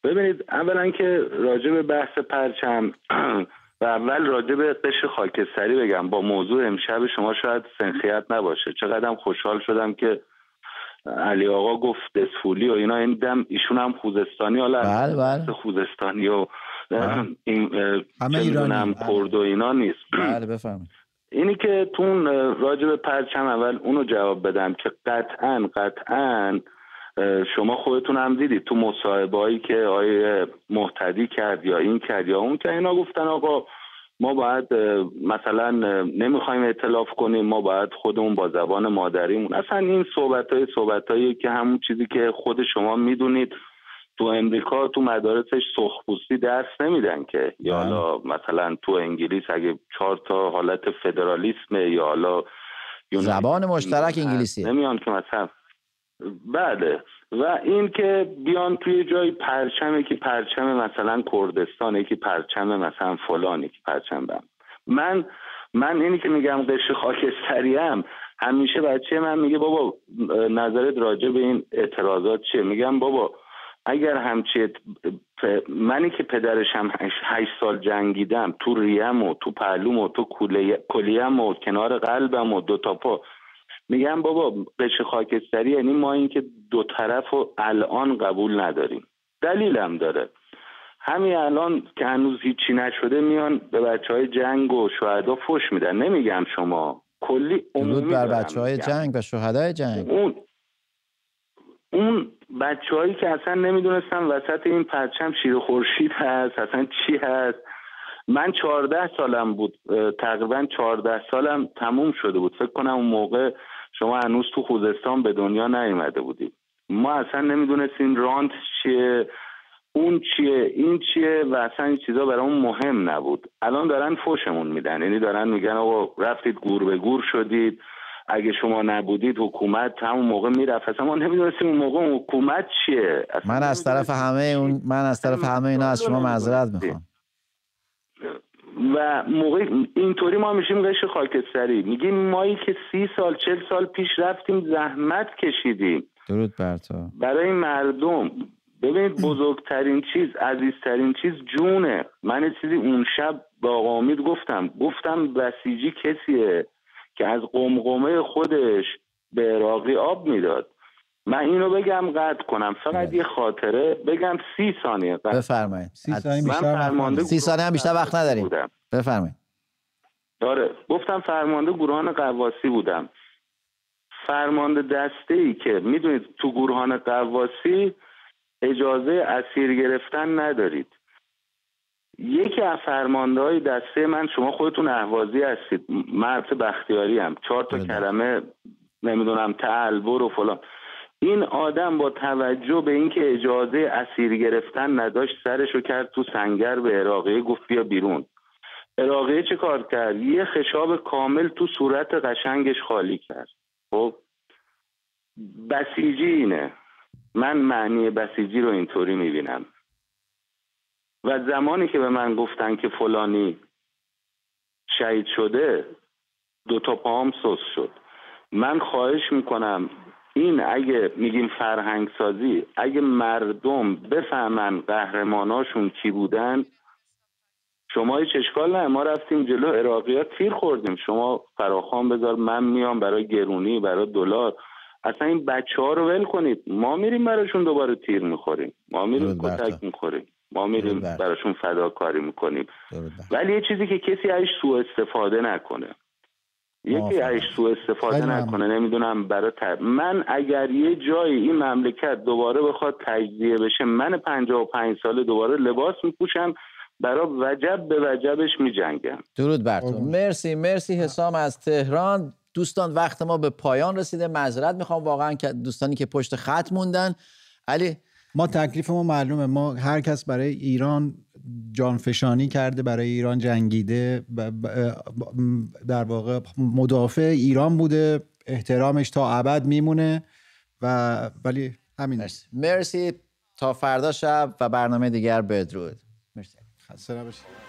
ببینید اولا که راجع به بحث پرچم و اول راجع به قش خاکستری بگم. با موضوع امشب شما شاید سنخیت نباشه. چقدر خوشحال شدم که علی آقا گفت دسفولی و اینا. این دم ایشون هم خوزستانی حالا بله بله. خوزستانی و. این همه ایرانی. هم کرد و اینا نیست. بله بفرمایید. اینی که تون راجع به پرچم اول اونو جواب بدم که قطعا قطعا شما خودتون هم دیدید تو مصاحبه هایی که آیه محتدی کرد یا این کرد یا اون که اینا گفتن آقا ما باید مثلا نمی‌خوایم اطلاف کنیم ما باید خودمون با زبان مادریمون. اصلا این صحبت های صحبت هایی که همون چیزی که خود شما می‌دونید تو امریکا تو مدارسش سخبوستی درس نمیدن که. یا بله. حالا مثلا تو انگلیس اگه چهار تا حالت فدرالیسمه یا حالا زبان مشترک انگلیسی. نمیان که مثلا. بله. و این که بیان توی جای پرچمه که پرچم مثلا کردستانه که پرچم مثلا فلانی که پرچم بم. من من اینی که میگم قش خاکستری هم همیشه بچه من میگه بابا نظرت راجع به این اعتراضات چیه؟ میگم بابا اگر همچی منی که پدرشم هشت سال جنگیدم تو ریم و تو پهلوم و تو کلیم و کنار قلبم و دو تا پا. میگم بابا قش خاکستری یعنی ما اینکه دو طرف رو الان قبول نداریم. دلیلم داره. همین الان که هنوز هیچی نشده میان به بچه های جنگ و شهدا فش میدن. نمیگم شما. کلی درود بر بچه های جنگ و شهدای جنگ. اون اون بچه هایی که اصلا نمی‌دونستن وسط این پرچم شیر خورشید هست اصلا چی هست. من چهارده سالم بود تقریبا چهارده سالم تموم شده بود. فکر کنم اون موقع شما هنوز تو خوزستان به دنیا نیومده بودید ما اصلا نمی‌دونستیم رانت چیه اون چیه این چیه و اصلا این چیزا برای مهم نبود. الان دارن فوشمون میدن یعنی دارن میگن آقا رفتید گور به گور شدید. اگه شما نبودید حکومت همون موقع می‌رفت. اصلا ما نمی‌دونستیم اون موقع حکومت چیه. من از طرف همه اون من از طرف همه اینا از شما معذرت می‌خوام. و موقع اینطوری ما میشیم قش خاکستری. میگیم مایی که سی سال چل سال پیش رفتیم زحمت کشیدیم. درود بر تو. برای مردم. ببینید بزرگترین چیز عزیزترین چیز جونه. من چیزی اون شب با آقا گفتم. گفتم بسیجی کسیه؟ که از قمقمه خودش به عراقی آب می‌داد. من اینو بگم قطع کنم. فقط یه خاطره بگم سی ثانیه بفرمایید. سی ثانیه فرمانده سی ثانیه هم بیشتر وقت نداریم. بفرمایید. داره گفتم فرمانده گروهان قواسی بودم. فرمانده دسته ای که می‌دونید تو گروهان قواسی اجازه اسیر گرفتن ندارید. یکی از فرمانده های دسته من شما خودتون اهوازی هستید مرد بختیاری هم. چهار تا بله. کلمه نمی‌دونم تعلبر و فلان. این آدم با توجه به اینکه اجازه اسیر گرفتن نداشت سرشو کرد تو سنگر به عراقیه گفت بیا بیرون. عراقیه چه کار کرد؟ یه خشاب کامل تو صورت قشنگش خالی کرد. خب بسیجی اینه. من معنی بسیجی رو اینطوری می‌بینم. و زمانی که به من گفتن که فلانی شهید شده دو تا پاهم سوس شد. من خواهش می‌کنم این اگه میگیم فرهنگ سازی اگه مردم بفهمن قهرماناشون کی بودن شما هیچ اشکال نه. ما رفتیم جلو عراقیات تیر خوردیم. شما فراخان بذار من میام برای گرونی برای دلار. اصلا این بچه ها رو ول کنید. ما میریم براشون دوباره تیر می‌خوریم. ما میریم کتک می‌خوریم. ما میریم براشون فداکاری می‌کنیم. ولی یه چیزی که کسی ازش سوء استفاده نکنه. یکی ازش سوء استفاده نکنه نمی‌دونم برای من اگر یه جایی این مملکت دوباره بخواد تجزیه بشه من پنجاه و پنج ساله دوباره لباس میپوشم برای وجب به وجبش میجنگم. درود بر تو. مرسی مرسی حسام از تهران. دوستان وقت ما به پایان رسیده. معذرت می‌خوام. واقعا که دوستانی که پشت خط موندن. علی ما تکلیف ما معلومه. ما هر کس برای ایران جانفشانی کرده برای ایران جنگیده در واقع مدافع ایران بوده. احترامش تا ابد میمونه و ولی همین. مرسی. مرسی. تا فردا شب و برنامه دیگر بدرود. مرسی. خسته نباشید.